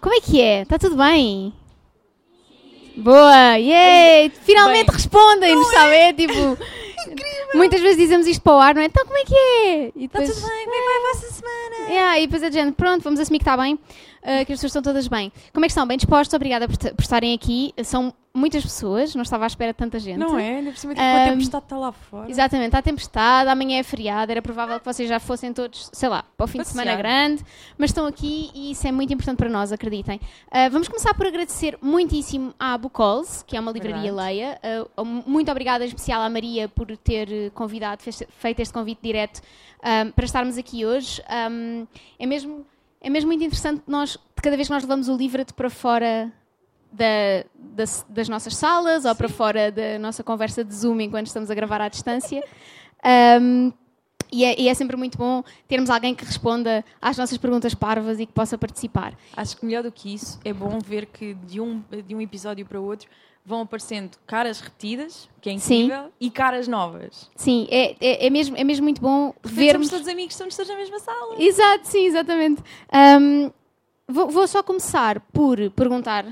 como é que é? Está tudo bem? Boa, yay! Finalmente respondem-nos, sabe? É tipo. Muitas vezes dizemos isto para o ar, não é? Então como é que é? E Está tudo bem, como é que vai a vossa semana? Yeah, e depois a gente, pronto, vamos assumir que está bem, uh, que as pessoas estão todas bem. Como é que estão? Bem dispostos? Obrigada por, por estarem aqui. São muitas pessoas, não estava à espera de tanta gente. Não é? Ainda por cima, tipo, Ahm, a tempestade está lá fora. Exatamente, está tempestade, amanhã é feriado, era provável que vocês já fossem todos, sei lá, para o fim de Passear. semana grande, mas estão aqui e isso é muito importante para nós, acreditem. Ah, vamos começar por agradecer muitíssimo à Bucols, que é uma livraria Verdade. Leia. Ah, muito obrigada em especial à Maria por ter eh, convidado, fez- feito este convite direto ah, para estarmos aqui hoje. Ah, é, mesmo, é mesmo muito interessante nós, de cada vez que nós levamos o livro para fora da- das, das nossas salas ou para fora da nossa conversa de Zoom enquanto estamos a gravar à distância. Um, e, é, e é sempre muito bom termos alguém que responda às nossas perguntas parvas e que possa participar. Acho que melhor do que isso é bom ver que de um, de um episódio para o outro vão aparecendo caras repetidas, que é Sim. incrível, e caras novas. Sim, é, é, é mesmo, é mesmo muito bom Vermos... vermos. Somos todos amigos, estamos todos na mesma sala. Exato, sim, exatamente. Um, vou, vou só começar por perguntar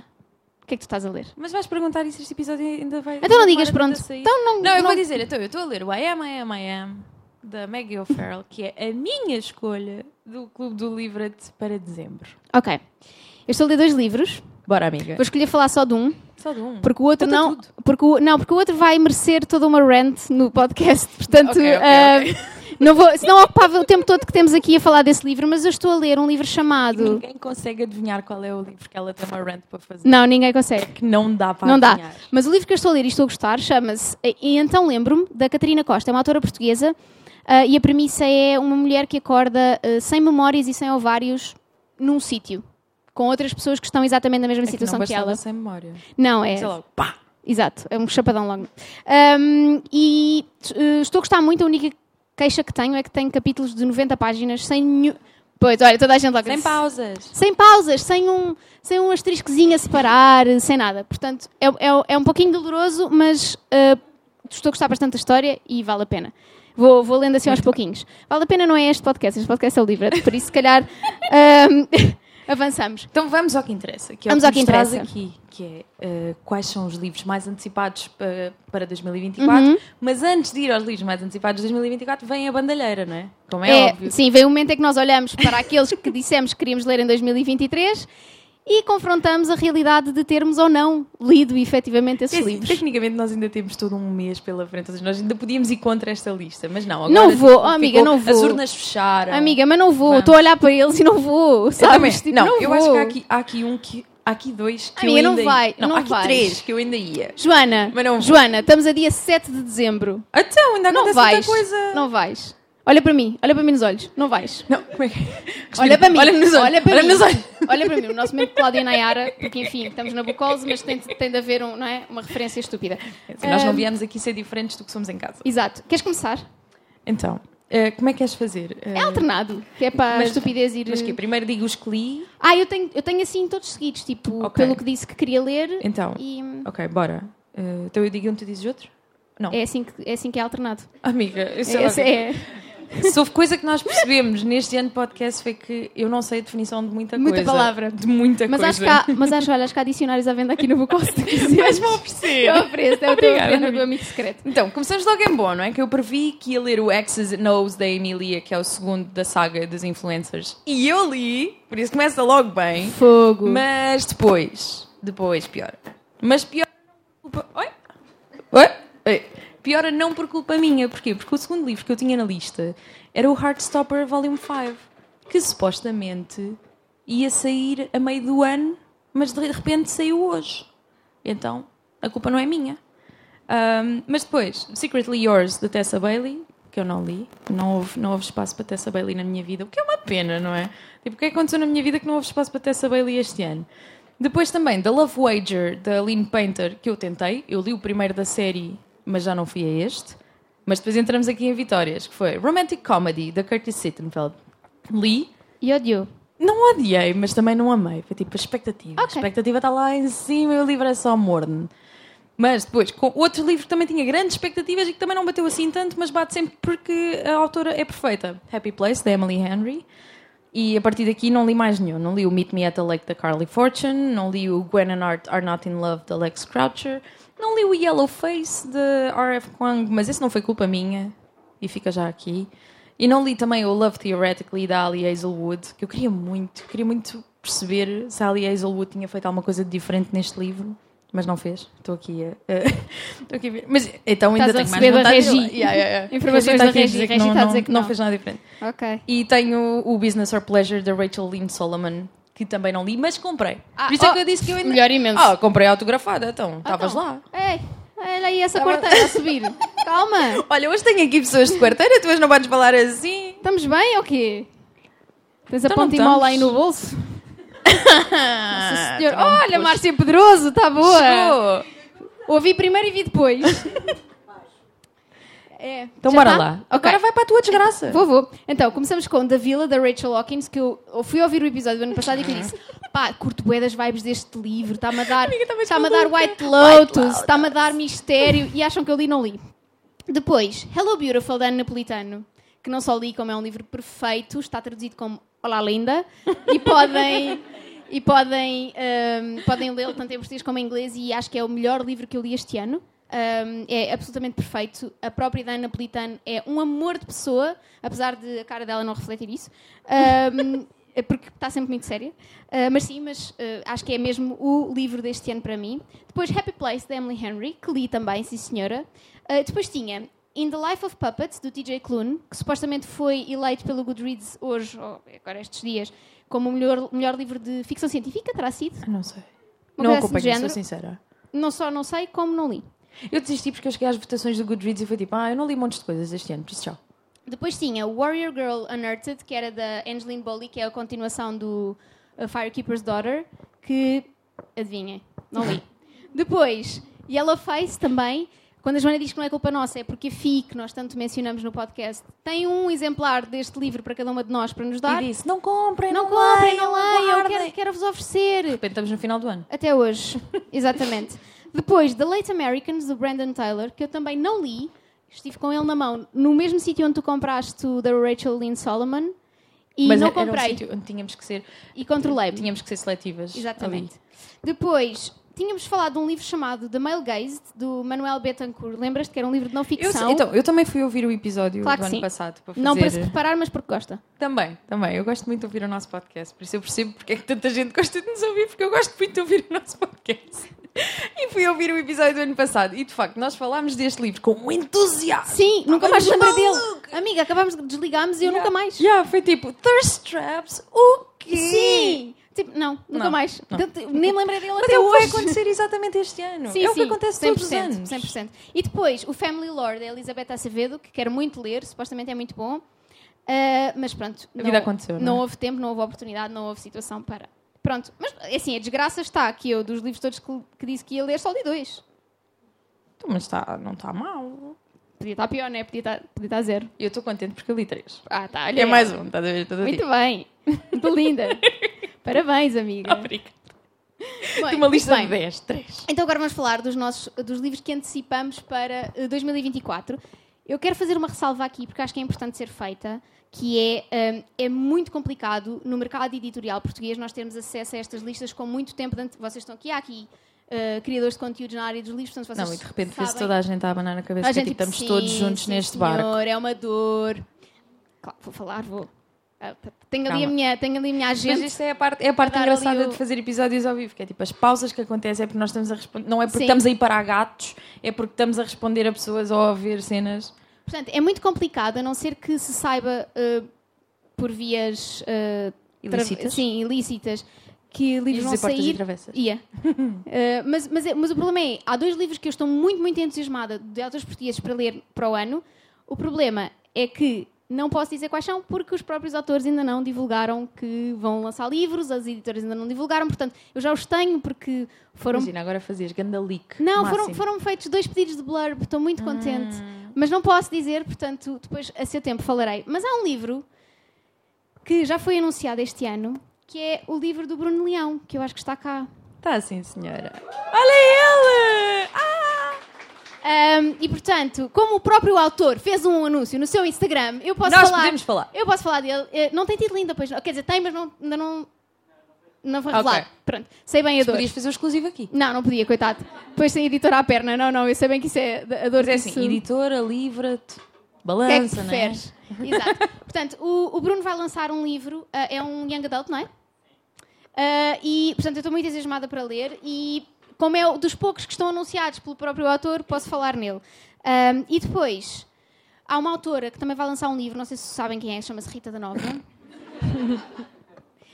que é que tu estás a ler. Mas vais perguntar se este episódio ainda vai. Então não digas pronto. Então não, Não, eu vou dizer, então, eu estou a ler o I Am, I Am, I Am, da Maggie O'Farrell, que é a minha escolha do Clube do Livret para dezembro. Ok. Eu estou a ler dois livros. Bora, amiga. Vou escolher falar só de um. Só de um. Porque o outro Conta não, tudo. porque o, não, porque o outro vai merecer toda uma rant no podcast, portanto, Ok, ok, ah, ok. Não vou, senão ocupava o tempo todo que temos aqui a falar desse livro, mas eu estou a ler um livro chamado. Ninguém consegue adivinhar qual é o livro que ela tem uma rant para fazer. Não, ninguém consegue. Que não dá para Não dá. adivinhar. Mas o livro que eu estou a ler e estou a gostar chama-se E então lembro-me da Catarina Costa, é uma autora portuguesa, ah, e a premissa é uma mulher que acorda ah, sem memórias e sem ovários num sítio, com outras pessoas que estão exatamente na mesma É que situação não que, ela. sem memória. Não, é. Sei lá, pá! Exato, é um chapadão logo. Um, e uh, estou a gostar muito, a única queixa que tenho é que tem capítulos de 90 páginas sem nenhum. Pois, olha, toda a gente logo Sem pausas. Sem pausas, sem um, sem um asteriscozinho a separar, sem nada. Portanto, é, é, é um pouquinho doloroso, mas uh, estou a gostar bastante da história e vale a pena. Vou, vou lendo assim aos pouquinhos. Vale a pena não é este podcast, este podcast é o livro, por isso se calhar um, avançamos. Então vamos ao que interessa. Que é Vamos o ao que interessa. aqui, que é eh, quais são os livros mais antecipados pa- para 2024. Uhum. Mas antes de ir aos livros mais antecipados de 2024, vem a bandalheira, não é? Como é, É, óbvio. sim, vem um momento em que nós olhamos para aqueles que dissemos que queríamos ler em 2023 e confrontamos a realidade de termos ou não lido efetivamente esses É livros. Tecnicamente nós ainda temos todo um mês pela frente, ou seja, nós ainda podíamos ir contra esta lista, mas não. Agora, Não vou, oh, amiga, não vou. As urnas fecharam. Amiga, mas não vou, estou a olhar para eles e não vou, Eu sabes? também. Tipo, não, não eu vou. acho que há aqui, há aqui um que. Há aqui dois que Amiga, eu não ainda vai, Não, não há aqui vais. três que eu ainda ia. Joana, não. Joana, estamos a dia 7 de dezembro. Então, ainda Não acontece vais. muita coisa. Não vais. Olha para mim, olha para mim nos olhos. Não vais. Não, como é que Olha para mim. Olha-me nos olhos. Olha para Olha-me mim. nos olhos. Olha para mim. O nosso momento de Cláudia e Nayara, porque enfim, estamos na Bucols, mas tem, tem de haver um, não é? uma referência estúpida. Assim, nós não viemos aqui ser diferentes do que somos em casa. Exato. Queres começar? Então, eh, como é que queres fazer? Eh, É alternado, que é para a mas- estupidez ir. Mas que primeiro digo os que li. Ah, eu tenho, eu tenho assim todos seguidos, tipo, Ok. pelo que disse que queria ler. Então, E ok, bora. Eh, então eu digo um, tu dizes outro? Não. é assim que, é, assim que é alternado. Amiga, eu sei lá Esse o que- é se houve coisa que nós percebemos neste ano de podcast foi que eu não sei a definição de muita, Muita coisa. palavra. De muita mas coisa. acho, que há, mas acho, olha, acho que há dicionários à venda aqui no se tu quiseres. Mas vou oferecer. Eu ofereço, é o teu do amiga. amigo secreto. Então, começamos logo em bom, não é? Que eu previ que ia ler o X's and O's da Emilia, que é o segundo da saga dos influencers. E eu li, por isso começa logo bem. Fogo. Mas depois, depois piora. Mas culpa... Oi? Oi? Oi. Piora não por culpa minha. Porquê? Porque o segundo livro que eu tinha na lista era o Heartstopper Volume 5, que supostamente ia sair a meio do ano, mas de repente saiu hoje. Então, a culpa não é minha. Ahm, mas depois, Secretly Yours, da Tessa Bailey, que eu não li. Não houve, não houve espaço para Tessa Bailey na minha vida, o que é uma pena, não é? Tipo, o que é que aconteceu na minha vida que não houve espaço para Tessa Bailey este ano? Depois também, The Love Wager, da Lynn Painter, que eu tentei. Eu li o primeiro da série, mas já não fui a este. Mas depois entramos aqui em vitórias, que foi Romantic Comedy, da Curtis Sittenfeld. Li, E odiou. não odiei, mas também não amei. Foi tipo a expectativa. A Ok. expectativa está lá em cima e o livro é só morno. Mas depois, com outro livro que também tinha grandes expectativas e que também não bateu assim tanto, mas bate sempre porque a autora é perfeita. Happy Place, da Emily Henry. E a partir daqui não li mais nenhum. Não li o Meet Me at the Lake da Carly Fortune, não li o Gwen and Art Are Not in Love da Lex Croucher, não li o Yellow Face de R.F. Kuang, mas esse não foi culpa minha. E fica já aqui. E não li também o Love Theoretically da Ali Hazelwood, que eu queria muito, queria muito perceber se a Ali Hazelwood tinha feito alguma coisa de diferente neste livro. Mas não fez. Estou aqui a. Estou aqui a ver. Mas então ainda Estás tenho mais vontade de- Regi. Yeah, yeah, yeah. Informações da Regi. Regi não- está a não- dizer que não não. fez nada diferente. Ok. E tenho o Business or Pleasure da Rachel Lynn Solomon, que também não li, mas comprei. Ah, Por isso é oh, que eu disse que eu ainda. melhor imenso. Ah, comprei autografada, então. Estavas Então, lá. Ei, olha aí essa quarteira a subir. Calma. Olha, hoje tenho aqui pessoas de quarteira, tu hoje não podes falar assim. Estamos bem ou quê? Tens a Então não ponte-mola aí no bolso? Nossa Senhora. não me Olha. Márcia Pedroso, está boa. Chegou. Ouvi primeiro e vi depois. É. Então Já bora tá? lá. Ok. Agora vai para a tua desgraça. Vou, vou. Então, começamos com Da Vila, da Rachel Hawkins, que eu, fui ouvir o episódio do ano passado e que eu disse pá, curto bué das vibes deste livro, está-me a dar, está-me a dar. White Lotus, está-me a dar mistério e acham que eu li não li. Depois, Hello Beautiful, da Ana Napolitano, que não só li, como é um livro perfeito, está traduzido como Olá Linda, e podem... E podem, ahm, podem lê-lo tanto em português como em inglês e acho que é o melhor livro que eu li este ano. Ahm, é absolutamente perfeito. A própria Diana Napolitano é um amor de pessoa, apesar de a cara dela não refletir isso. Ahm, é porque está sempre muito séria. Ah, mas sim, mas ah, acho que é mesmo o livro deste ano para mim. Depois Happy Place, da Emily Henry, que li também, sim senhora. Ah, depois tinha In the Life of Puppets, do TJ Klune, que supostamente foi eleito pelo Goodreads hoje, ou agora estes dias, como o melhor, melhor livro de ficção científica, terá sido? Não sei. Uma não assim acompanho, sou sincera. Não só não sei, como não li. Eu desisti porque eu cheguei às votações do Goodreads e foi tipo, ah, eu não li montes de coisas este ano, por isso tchau. Depois tinha Warrior Girl Unearthed, que era da Angeline Bowley, que é a continuação do uh, Firekeeper's Daughter, que, adivinhem, não li. Depois, Yellowface também. Quando a Joana diz que não é culpa nossa, é porque a FI, que nós tanto mencionamos no podcast, tem um exemplar deste livro para cada uma de nós para nos dar. E disse, não comprem, Não não, comprem, leiam, não leiam, eu guardem." quero, quero vos oferecer. De repente estamos no final do ano. Até hoje, exatamente. Depois, The Late Americans, do Brandon Taylor, que eu também não li. Estive com ele na mão, no mesmo sítio onde tu compraste o da Rachel Lynn Solomon. E Mas não era um comprei. sítio onde tínhamos que ser, e controlei-me. tínhamos que ser seletivas. Exatamente. Depois, tínhamos falado de um livro chamado The Male Gaze, do Manuel Betancourt. Lembras-te que era um livro de não ali. Eu, ficção? então, eu também fui ouvir o episódio Claro do ano sim. passado para fazer... Não para se preparar, mas porque gosta. Também, também. Eu gosto muito de ouvir o nosso podcast, por isso eu percebo porque é que tanta gente gosta de nos ouvir, porque eu gosto muito de ouvir o nosso podcast. E fui ouvir o episódio do ano passado e de facto nós falámos deste livro com um entusiasmo. Sim, nunca mais lembrei dele. Amiga, acabámos de desligarmos e eu nunca mais. Yeah, foi tipo, thirst traps, o quê? Sim! Tipo, não, nunca Não, mais. não. Nem me lembrei dele Mas até é o que vai hoje. acontecer exatamente este ano. Sim, é o sim, que acontece todos os 100%, anos. 100%. E depois, o Family Lore da Elizabeth Acevedo, que quero muito ler, supostamente é muito bom. Ah, mas pronto. A vida aconteceu, não Não é? houve tempo, não houve oportunidade, não houve situação para. Pronto. Mas, assim, a desgraça está que eu, dos livros todos que, que disse que ia ler, só li dois. Então, Mas está, não está mal. Podia estar pior, né? Podia estar, podia estar zero. Eu estou contente porque eu li três. Ah, tá. Olha É mais um, estás a ver? Estás a Muito bem. Muito linda. Parabéns, amiga. Obrigada. Bem, De uma lista muito de bem. 10, 3. Então agora vamos falar dos nossos dos livros que antecipamos para eh, 2024. Eu quero fazer uma ressalva aqui porque acho que é importante ser feita, que é hum, é muito complicado no mercado editorial português nós termos acesso a estas listas com muito tempo de ante... vocês estão aqui há aqui eh, criadores de conteúdos na área dos livros, portanto vocês Não, e de repente sabem. toda a gente a abanar na cabeça A que é gente, tipo, estamos sim, todos juntos sim, neste senhor, barco. É uma dor. Claro, vou falar, vou. Ah, Tenho ali, a minha, tenho ali a minha Mas agenda. isto é a parte, é a parte engraçada o- de fazer episódios ao vivo, que é tipo, as pausas que acontecem é porque nós estamos a responder, não é porque Sim. estamos a ir para gatos, é porque estamos a responder a pessoas ou a ver cenas. Portanto, é muito complicado, a não ser que se saiba uh, por vias uh, Ilícitas? sim, ilícitas que livros vão e sair. travessas. Ia. Uh, mas, mas, é- mas o problema é, há dois livros que eu estou muito, muito entusiasmada de autores portugueses para ler para o ano. O problema é que não posso dizer quais são, porque os próprios autores ainda não divulgaram que vão lançar livros, as editoras ainda não divulgaram, portanto, eu já os tenho porque foram Imagina, agora fazias ganda leak. não, foram, foram feitos dois pedidos de blurb, estou muito contente. Ah. Mas não posso dizer, portanto, depois a seu tempo falarei. Mas há um livro que já foi anunciado este ano, que é o livro do Bruno Leão, que eu acho que está cá. Está assim, senhora. Olha ele! Ah! Um, e portanto, como o próprio autor fez um anúncio no seu Instagram, eu posso Nós falar. podemos falar. Eu posso falar dele. Eh, Não tem título ainda, pois não. Quer dizer, tem, mas não, ainda não. Não foi Ok. revelado. Pronto. Sei bem a dor. Podias fazer o exclusivo aqui. Não, não podia, coitado. Depois sem editora à perna. Não, não, eu sei bem que isso é a dor Mas é assim, editora, livra-te, O que é que balança, é? preferes? Exato. Portanto, o, o Bruno vai lançar um livro, ah, é um young adult, não é? Ah, e, portanto, eu estou muito entusiasmada para ler e, como é dos poucos que estão anunciados pelo próprio autor, posso falar nele. Ah, e depois, há uma autora que também vai lançar um livro, não sei se sabem quem é, chama-se Rita da Nova.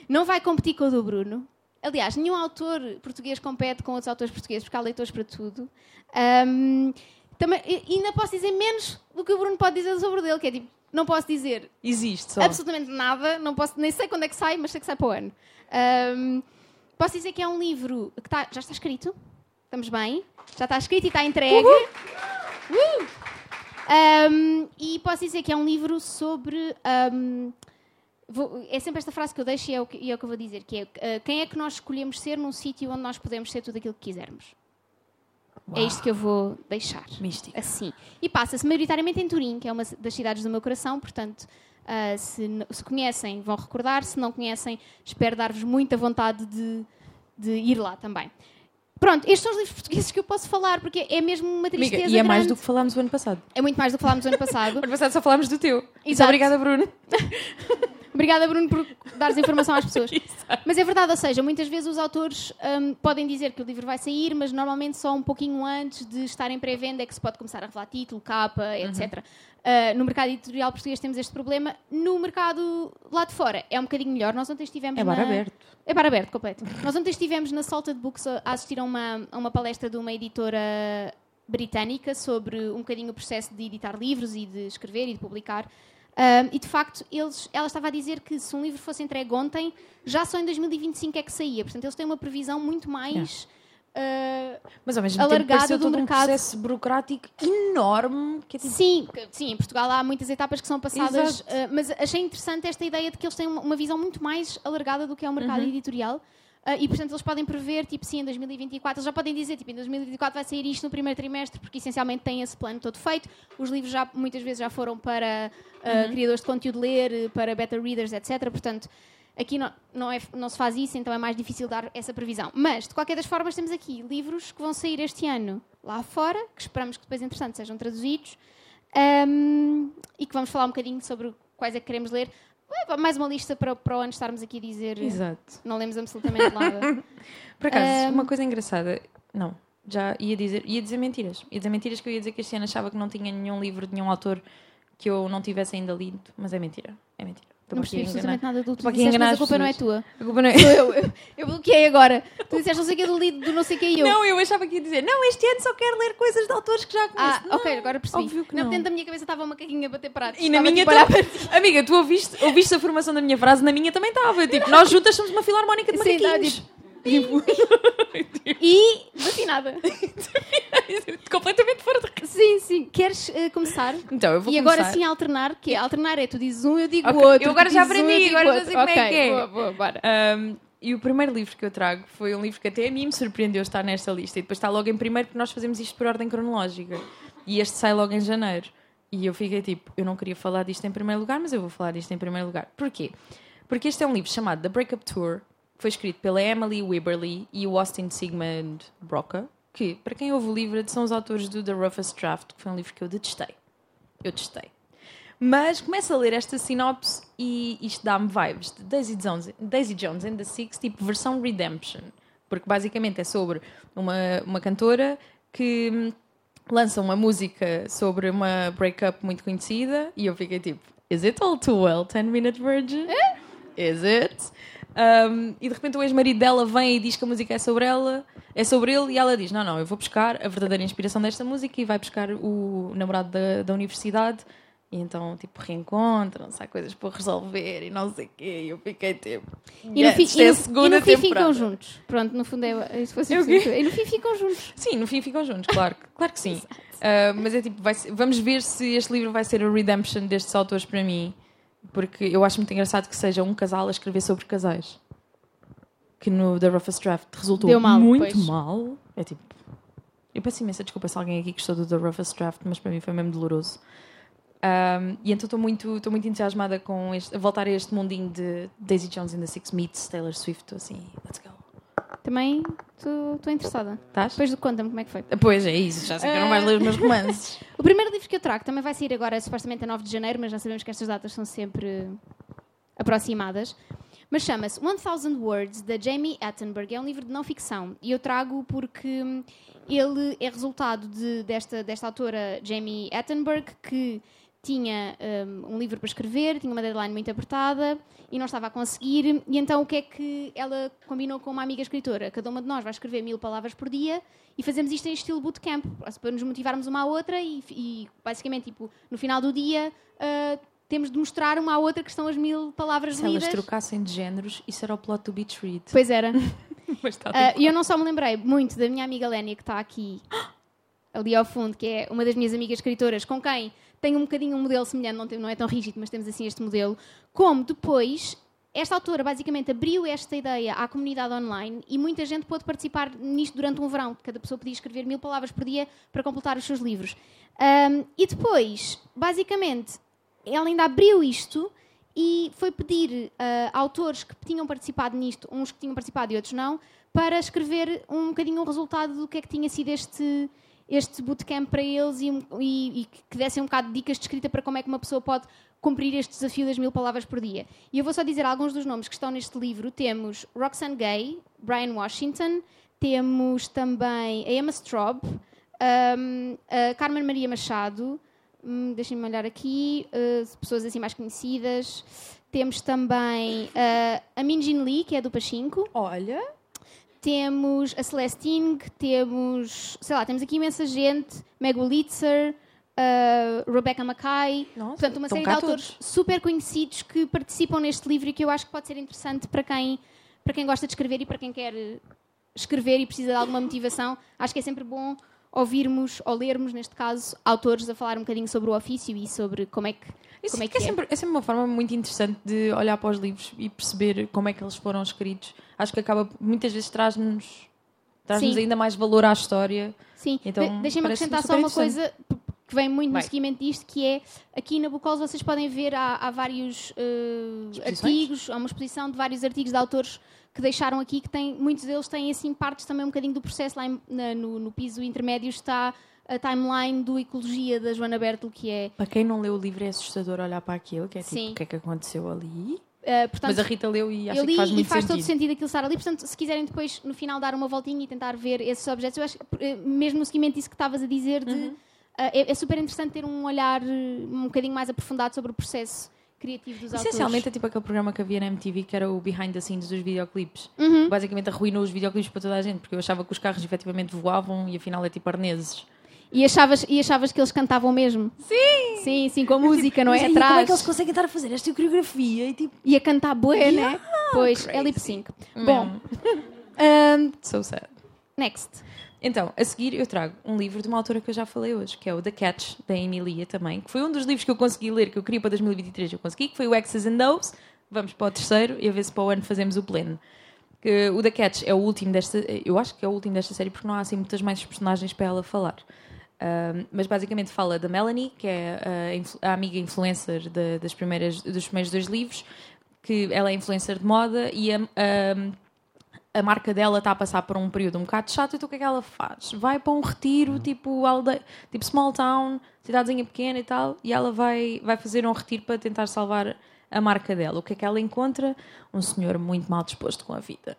não vai competir com o do Bruno. Aliás, nenhum autor português compete com outros autores portugueses, porque há leitores para tudo. Ahm, também, ainda posso dizer menos do que o Bruno pode dizer sobre o dele, que é tipo, não posso dizer Existe só. absolutamente nada, não posso, nem sei quando é que sai, mas sei que sai para o ano. Ahm, posso dizer que é um livro que tá- já está escrito, estamos bem, já está escrito e está entregue. Uh! Ahm, e posso dizer que é um livro sobre. ahm, vou- é sempre esta frase que eu deixo e é o que, é o que eu vou dizer, que é ah, quem é que nós escolhemos ser num sítio onde nós podemos ser tudo aquilo que quisermos. É isto que eu vou deixar. Místico. Assim. E passa-se maioritariamente em Turim, que é uma das cidades do meu coração, portanto, ah, se, se conhecem, vão recordar, se não conhecem, espero dar-vos muita vontade de, de ir lá também. Pronto, estes são os livros portugueses que eu posso falar, porque é mesmo uma Amiga, tristeza e é mais grande. do que falámos o ano passado. É muito mais do que falámos no ano passado. O ano passado só falámos do teu. Exato. obrigada, Bruno. Obrigada, Bruno, por dares informação às pessoas. Mas é verdade, ou seja, muitas vezes os autores hum, podem dizer que o livro vai sair, mas normalmente só um pouquinho antes de estar em pré-venda é que se pode começar a revelar título, capa, etc. Uh, no mercado editorial português temos este problema. No mercado lá de fora é um bocadinho melhor. Nós ontem estivemos É bar na... aberto. É bar aberto, completo. Nós ontem estivemos na Salted Books a a assistir a uma, a uma palestra de uma editora britânica sobre um bocadinho o processo de editar livros e de escrever e de publicar. Ahm, e de facto, eles, ela estava a dizer que se um livro fosse entregue ontem, já só em 2025 é que saía. Portanto, eles têm uma previsão muito mais. ah, Mas ao mesmo Alargada tempo do todo um mercado. processo burocrático enorme. Que é tipo, Sim, sim, em Portugal há muitas etapas que são passadas, uh, mas achei interessante esta ideia de que eles têm uma, uma visão muito mais alargada do que é o mercado Uhum. editorial. Uh, e, portanto, eles podem prever, tipo, sim, em 2024, eles já podem dizer, tipo, em 2024 vai sair isto no primeiro trimestre, porque essencialmente têm esse plano todo feito. Os livros já, muitas vezes, já foram para uh, Uhum. criadores de conteúdo ler, para beta readers, etc. Portanto, aqui não, não, é, não se faz isso, então é mais difícil dar essa previsão. Mas, de qualquer das formas, temos aqui livros que vão sair este ano lá fora, que esperamos que depois, entretanto, sejam traduzidos. Um, e que vamos falar um bocadinho sobre quais é que queremos ler. Mais uma lista para, para o ano estarmos aqui a dizer. Exato. Não lemos absolutamente nada. Por acaso, Ahm. uma coisa engraçada. Não, já ia dizer, ia dizer mentiras. Ia dizer mentiras que eu ia dizer que este ano achava que não tinha nenhum livro de nenhum autor que eu não tivesse ainda lido, mas é mentira. É mentira. Estou não percebi absolutamente nada do que tu disseste, mas a culpa não é tua. A culpa não é- Sou eu, eu. Eu bloqueei agora. Tu disseste não sei o que do lido do não sei o que eu. Não, eu achava que ia dizer, não, este ano só quero ler coisas de autores que já conheço. Ah, Não, ok, agora percebi. Óbvio que não. não. Dentro da minha cabeça estava uma caquinha a bater pratos. E na minha tipo, também. Amiga, tu ouviste, ouviste a formação da minha frase, na minha também estava. Tipo, nós juntas somos uma filarmónica de Sim, tá, macaquinhos. E desafinada. Completamente fora de Sim, sim. Queres eh, começar? Então, eu vou e agora começar. sim alternar, que é alternar é tu dizes um, eu digo Ok, outro. eu agora já um, aprendi, digo agora já sei como é que é. Boa, boa, bora. Um, e o primeiro livro que eu trago foi um livro que até a mim me surpreendeu estar nesta lista. E depois está logo em primeiro, porque nós fazemos isto por ordem cronológica. E este sai logo em janeiro. E eu fiquei tipo, eu não queria falar disto em primeiro lugar, mas eu vou falar disto em primeiro lugar. Porquê? Porque este é um livro chamado The Breakup Tour, foi escrito pela Emily Wibberley e o Austin Sigmund Broca, que, para quem ouve o livro, são os autores do The Roughest Draft, que foi um livro que eu detestei. Eu detestei. Mas começo a ler esta sinopse e isto dá-me vibes de Daisy Jones, Daisy Jones and the Six, tipo versão Redemption. Porque basicamente é sobre uma, uma cantora que hum, lança uma música sobre uma breakup muito conhecida e eu fiquei tipo, Is it all too well, 10 Minute Virgin? Is it? Um, e de repente o ex-marido dela vem e diz que a música é sobre ela, é sobre ele, e ela diz: Não, não, eu vou buscar a verdadeira inspiração desta música e vai buscar o namorado da, da universidade. E então, tipo, reencontram-se, há coisas para resolver e não sei o quê. E eu fiquei tipo. E no, fim, isto e é no- segunda e no fim ficam juntos. Pronto, no fundo é. Se fosse É? E no fim ficam juntos. Sim, no fim ficam juntos, claro, claro que sim. Ah, mas é tipo, vai vamos ver se este livro vai ser a redemption destes autores para mim, porque eu acho muito engraçado que seja um casal a escrever sobre casais. Que no The Roughest Draft resultou mal, muito pois. mal. É tipo, Eu peço imensa desculpa se alguém aqui gostou do The Roughest Draft, mas para mim foi mesmo doloroso. Um, e então estou muito, estou muito entusiasmada com este, a voltar a este mundinho de Daisy Jones and the Six Meets, Taylor Swift, assim, let's go. Também estou interessada. Estás? Depois conta-me como é que foi. Pois é isso, já sei que eu não vais ler os meus romances. O primeiro livro que eu trago também vai sair agora, supostamente a 9 de janeiro, mas já sabemos que estas datas são sempre aproximadas. Mas chama-se 1000 Words, da Jamie Attenberg. É um livro de não ficção. E eu trago porque ele é resultado de, desta, desta autora, Jamie Attenberg, que tinha um, um, livro para escrever, tinha uma deadline muito apertada e não estava a conseguir. E então o que é que ela combinou com uma amiga escritora? Cada uma de nós vai escrever mil palavras por dia e fazemos isto em estilo bootcamp, para nos motivarmos uma à outra e, e basicamente, tipo, no final do dia. Uh, temos de mostrar uma à outra que estão as mil palavras Se lidas. Se elas trocassem de géneros, isso era o plot to be treat. Pois era. uh, e eu não só me lembrei muito da minha amiga Lénia, que está aqui, ali ao fundo, que é uma das minhas amigas escritoras, com quem tem um bocadinho um modelo semelhante, não, tem, não é tão rígido, mas temos assim este modelo, como depois esta autora basicamente abriu esta ideia à comunidade online e muita gente pôde participar nisto durante um verão. Cada pessoa podia escrever mil palavras por dia para completar os seus livros. Um, e depois, basicamente, ela ainda abriu isto e foi pedir uh, autores que tinham participado nisto, uns que tinham participado e outros não, para escrever um bocadinho o resultado do que é que tinha sido este, este bootcamp para eles e, e, e, que dessem um bocado de dicas de escrita para como é que uma pessoa pode cumprir este desafio das mil palavras por dia. E eu vou só dizer alguns dos nomes que estão neste livro. Temos Roxane Gay, Brian Washington, temos também a Emma Straub, um, a Carmen Maria Machado, um, deixem-me olhar aqui, uh, pessoas assim mais conhecidas. Temos também uh, a Min Jin Lee, que é do Pachinko. Olha temos a Celestine, temos, sei lá, temos aqui imensa gente, Meg Wolitzer, uh, Rebecca Mackay, Nossa, portanto, uma série de autores todos. super conhecidos que participam neste livro e que eu acho que pode ser interessante para quem, para quem gosta de escrever e para quem quer escrever e precisa de alguma motivação. Acho que é sempre bom ouvirmos, ou lermos, neste caso, autores a falar um bocadinho sobre o ofício e sobre como é que isso como é, que é, sempre, é sempre uma forma muito interessante de olhar para os livros e perceber como é que eles foram escritos. Acho que acaba, muitas vezes, traz-nos traz ainda mais valor à história. Sim, então, deixem-me acrescentar só uma coisa que vem muito Vai. no seguimento disto, que é aqui na Bucols vocês podem ver há, há vários uh, artigos, há uma exposição de vários artigos de autores que deixaram aqui, que tem, muitos deles têm assim partes também um bocadinho do processo lá em, na, no, no piso intermédio está a timeline do Ecologia da Joana Bertel, que é. Para quem não leu o livro, é assustador olhar para aquilo, que é tipo, Sim. o que é que aconteceu ali. Uh, portanto, Mas a Rita leu e acha que faz muito e faz sentido. todo sentido aquilo estar ali. Portanto, se quiserem depois, no final, dar uma voltinha e tentar ver esses objetos, eu acho que, eh, mesmo no seguimento disso que estavas a dizer, de, uhum. Uh, é, é, super interessante ter um olhar um bocadinho mais aprofundado sobre o processo criativo dos autores. Essencialmente é tipo aquele programa que havia na MTV que era o behind the scenes dos videoclipes. Uhum. Basicamente arruinou os videoclipes para toda a gente, porque eu achava que os carros efetivamente voavam e afinal é tipo arneses. E achavas, e achavas que eles cantavam mesmo? Sim! Sim, sim, com a música, não é? Atrás. como é que eles conseguem estar a fazer esta coreografia e tipo. E a cantar bué, yeah, né? Pois, crazy. é lip sync. Bom. um, so sad. Next. Então, a seguir eu trago um livro de uma autora que eu já falei hoje, que é o The Catch, da Emilia também, que foi um dos livros que eu consegui ler, que eu queria para 2023, eu consegui, que foi o X's and O's. Vamos para o terceiro e a ver se para o ano fazemos o pleno. Que o The Catch é o último desta, eu acho que é o último desta série porque não há assim muitas mais personagens para ela falar. Um, mas basicamente fala da Melanie, que é a, a amiga influencer de, das primeiras, dos primeiros dois livros, que ela é influencer de moda e a, a, a marca dela está a passar por um período um bocado chato, então o que é que ela faz? Vai para um retiro, uhum. tipo, aldeia, tipo small town, cidadezinha pequena e tal, e ela vai, vai fazer um retiro para tentar salvar a marca dela. O que é que ela encontra? Um senhor muito mal disposto com a vida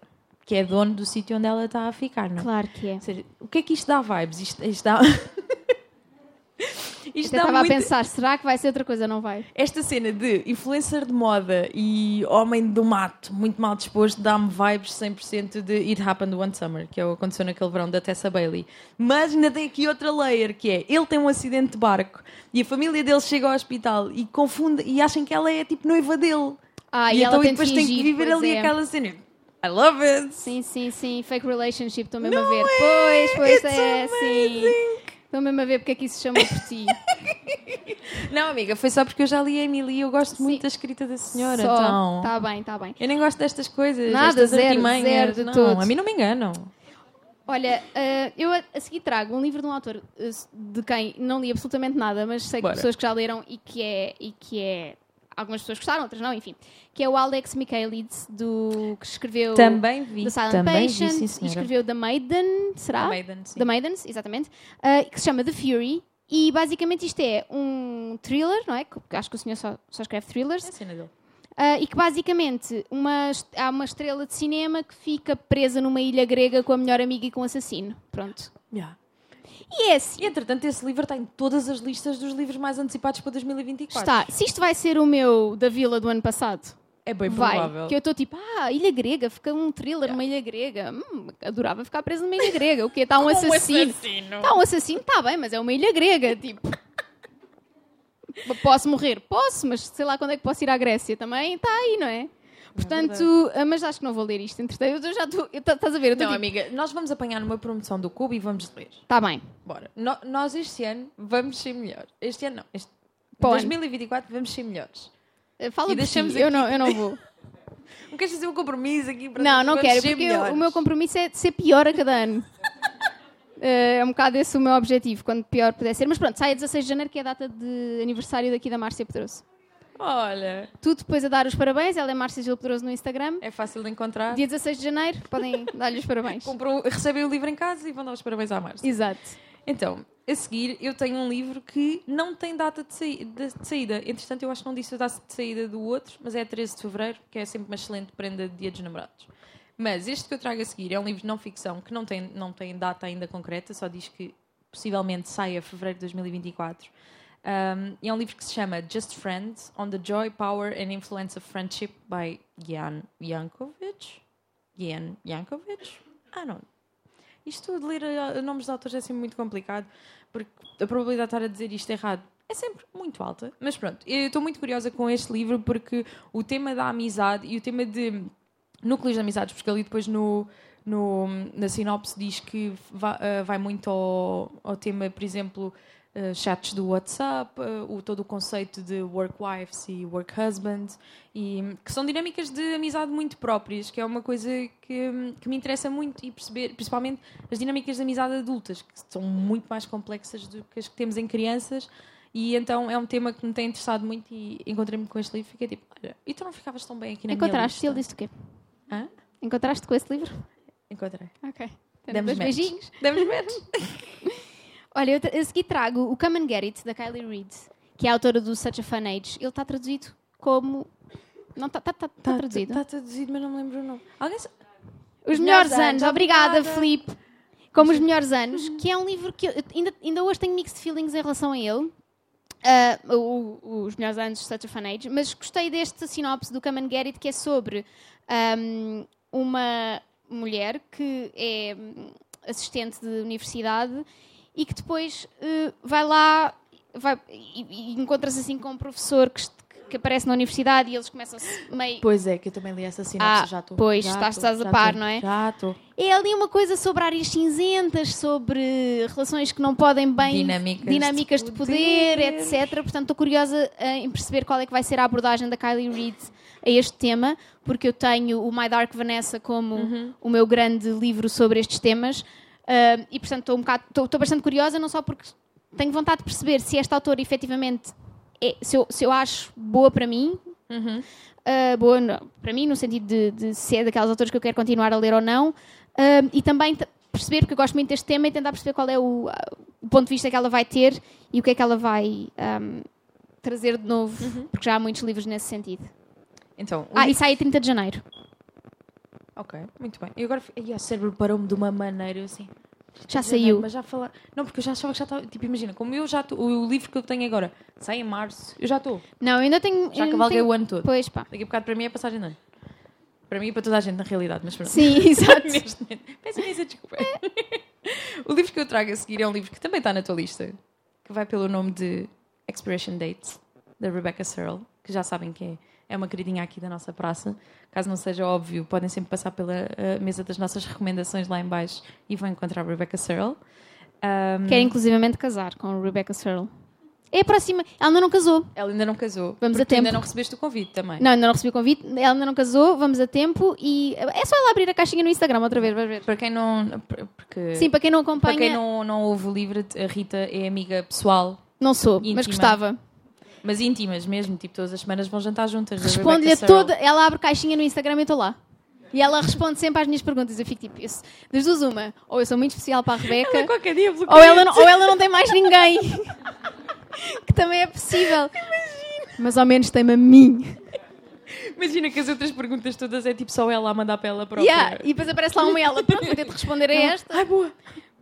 que é dono do sítio onde ela está a ficar, não? Claro que é. Seja, o que é que isto dá vibes? Isto, isto dá. Isto estava muito... a pensar, será que vai ser outra coisa? Não vai? Esta cena de influencer de moda e homem do mato, muito mal disposto, dá-me vibes 100% de It Happened One Summer, que é o que aconteceu naquele verão da Tessa Bailey. Mas ainda tem aqui outra layer, que é, ele tem um acidente de barco e a família dele chega ao hospital e confunde e acham que ela é tipo noiva dele. Ah, e, e então depois tem que viver ali é. aquela cena. I love it! Sim, sim, sim. Fake relationship, estou mesmo Não a ver. É. Pois, pois It's é, amazing. sim. Estou mesmo a ver porque é que isso se chama por ti. Não, amiga, foi só porque eu já li a Emily e eu gosto Sim. muito da escrita da senhora. Só. Então... Está bem, está bem. Eu nem gosto destas coisas. Nada, zero, zero de não, todo. A mim não me enganam. Olha, uh, eu a, a, seguir trago um livro de um autor uh, de quem não li absolutamente nada, mas sei que pessoas que já leram e que é, e que é algumas pessoas gostaram, outras não, enfim. Que é o Alex Michaelides, do, que escreveu também vi, The Silent também Patient vi, sim, e escreveu The Maiden, será? The Maiden, sim. The Maidens, exatamente. Uh, que se chama The Fury. E basicamente isto é um thriller, não é? Acho que o senhor só, só escreve thrillers. É a cena dele. Uh, e que basicamente uma, há uma estrela de cinema que fica presa numa ilha grega com a melhor amiga e com um assassino. Pronto. Yeah. E é assim. E entretanto, esse livro está em todas as listas dos livros mais antecipados para 2024. Está. Se isto vai ser o meu da Vila do ano passado. É bem vai. provável. Que eu estou tipo, ah, Ilha Grega, fica um thriller yeah. numa Ilha Grega. Hum, adorava ficar preso numa Ilha Grega. O quê? Está um assassino. Está um assassino, está bem, mas é uma Ilha Grega. Tipo. Posso morrer? Posso, mas sei lá quando é que posso ir à Grécia também. Está aí, não é? Portanto, é mas acho que não vou ler isto. Entretanto, eu já estou. Estás a ver? não, tipo... amiga, nós vamos apanhar numa promoção do Cubo e vamos ler. Está bem. Bora. No, nós este ano vamos ser melhores. Este ano não. Este, Pô, 2024 vamos ser melhores. Eh, fala e deixamos si. eu não, eu não vou. não queres fazer um compromisso aqui para Não, não quero, porque eu, o meu compromisso é de ser pior a cada ano. Uh, é um bocado esse o meu objetivo, quando pior puder ser. Mas pronto, sai a 16 de janeiro, que é a data de aniversário daqui da Márcia Pedroso. Olha. Tudo depois a dar os parabéns. Ela é Márcia Gil Pedroso no Instagram. É fácil de encontrar. Dia 16 de janeiro, podem dar-lhe os parabéns. Compram, recebem o livro em casa e vão dar os parabéns à Márcia. Exato. Então, a seguir, eu tenho um livro que não tem data de, saída. De saída. Entretanto, eu acho que não disse a data de saída do outro, mas é 13 de fevereiro, que é sempre uma excelente prenda de Dia dos Namorados. Mas este que eu trago a seguir é um livro de não ficção que não tem, não tem data ainda concreta, só diz que possivelmente saia fevereiro de 2024. Um, é um livro que se chama Just Friends on the Joy, Power and Influence of Friendship by Jan Jankovic. Jan Jankovic? Ah, não. Isto de ler uh, nomes de autores é sempre muito complicado, porque a probabilidade de estar a dizer isto errado é sempre muito alta. Mas pronto, eu estou muito curiosa com este livro porque o tema da amizade e o tema de núcleos de amizades, porque ali depois no, no, na sinopse diz que vai, uh, vai muito ao, ao tema, por exemplo, uh, chats do WhatsApp, uh, o, todo o conceito de work wives e work husbands, e, que são dinâmicas de amizade muito próprias, que é uma coisa que, que me interessa muito e perceber, principalmente as dinâmicas de amizade adultas, que são muito mais complexas do que as que temos em crianças. E então é um tema que me tem interessado muito e encontrei-me com este livro e fiquei tipo, olha, e tu não ficavas tão bem aqui na Encontraste, minha lista? Encontraste? ele disse o quê? Hã? Encontraste com esse livro? Encontrei. Ok. Demos beijinhos. Demos menos. Olha, eu a seguir trago o Come and Get It, da Kylie Reid, que é a autora do Such a Fun Age. Ele está traduzido como. Não, está tá, tá, tá, tá traduzido. Está traduzido, mas não me lembro o nome. Alguém... Os, os melhores, melhores anos. anos. Obrigada, obrigada. Filipe. Como os melhores anos, que é um livro que eu, ainda, ainda hoje tenho mixed feelings em relação a ele. Uh, o, os melhores anos de Such a Fun Age, mas gostei deste sinopse do Come and Get It, que é sobre um, uma mulher que é assistente de universidade e que depois uh, vai lá vai, e, e encontra-se assim com um professor que, que aparece na universidade e eles começam-se meio. Pois é, que eu também li essa sinopse, ah, já estou. Pois, já estás, estás a par, não é? Já estou. É ali uma coisa sobre áreas cinzentas, sobre relações que não podem bem. Dinâmicas, dinâmicas de, poder. de, poder. etc. Portanto, estou curiosa uh, em perceber qual é que vai ser a abordagem da Kylie Reid a este tema, porque eu tenho o My Dark Vanessa como uhum. o meu grande livro sobre estes temas. Uh, e, portanto, estou um bocado, estou, estou bastante curiosa, não só porque tenho vontade de perceber se esta autora efetivamente é, se, eu, se eu acho boa para mim, uhum. uh, boa não, para mim, no sentido de, de ser é daquelas autores que eu quero continuar a ler ou não, uh, e também perceber, porque eu gosto muito deste tema, e tentar perceber qual é o, o, ponto de vista que ela vai ter e o que é que ela vai um, trazer de novo, uhum. porque já há muitos livros nesse sentido. Então, ah, livro... e sai a 30 de janeiro. Ok, muito bem. E agora e o cérebro parou-me de uma maneira assim. Já saiu. Mas já falar. Não, porque eu já achava que já estava. Tipo, imagina, como eu já tô, O livro que eu tenho agora sai em março, eu já estou. Não, eu ainda tenho. Já cavalguei tenho... o ano todo. Pois pá. Daqui a bocado para mim é passagem de ano. Para mim e para toda a gente, na realidade, mas pronto. Sim, exato. Peço imensa desculpa. o livro que eu trago a seguir é um livro que também está na tua lista, que vai pelo nome de Expiration Date, da Rebecca Searle, que já sabem que é é uma queridinha aqui da nossa praça. Caso não seja óbvio, podem sempre passar pela uh, mesa das nossas recomendações lá em baixo e vão encontrar a Rebecca Searle. Um... Quer inclusivamente casar com a Rebecca Searle. É a próxima. Ela ainda não casou. Ela ainda não casou. Vamos a tempo. ainda não recebeste o convite também. Não, ainda não recebi o convite. Ela ainda não casou. Vamos a tempo. E é só ela abrir a caixinha no Instagram outra vez, vais ver. Para quem não. Porque, Sim, para quem não acompanha, para quem não, não ouve o livro, a Rita é amiga pessoal, não sou, mas Íntima. gostava. Mas íntimas mesmo. Tipo, todas as semanas vão jantar juntas. Responde-lhe toda. Ela abre caixinha no Instagram e eu estou lá. E ela responde sempre às minhas perguntas. Eu fico tipo, eu, das duas, uma. Ou eu sou muito especial para a Rebeca, Ela qualquer dia bloqueia. ou, ela não, ou ela não tem mais ninguém. que também é possível. Mas ao menos tem-me a mim. Imagina que as outras perguntas todas é tipo só ela a mandar para ela própria. Yeah, E depois aparece lá uma ela. Pronto, vou ter de responder a esta. Ai, boa.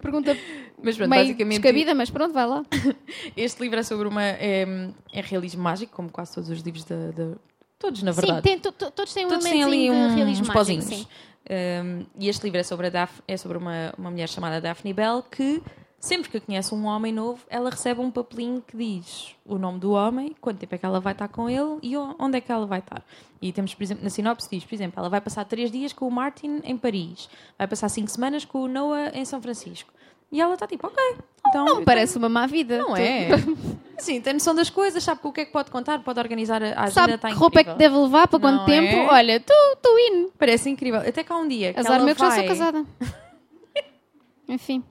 Pergunta Mas pronto, meio basicamente descabida, mas pronto, vai lá. este livro é sobre uma. É, é realismo mágico, como quase todos os livros da. da- todos, na Sim, verdade. tem- to- to- todos têm um todos têm ali um- de realismo uns mágico, pozinhos. sim. Um, e este livro é sobre, a é sobre uma, uma mulher chamada Daphne Bell que, sempre que conhece um homem novo, ela recebe um papelinho que diz o nome do homem, quanto tempo é que ela vai estar com ele e onde é que ela vai estar. E temos, por exemplo, na sinopse diz, por exemplo, ela vai passar três dias com o Martin em Paris, vai passar cinco semanas com o Noah em São Francisco. E ela está tipo, ok. Então, Não parece uma má vida. não Tu- é? Sim, tem noção das coisas, sabe o que é que pode contar, pode organizar a agenda, Sabe está que roupa é que deve levar, para quanto Não tempo? é? Olha, estou indo. Parece incrível. Até cá um dia que Azar ela meu que já vai... sou casada. Enfim.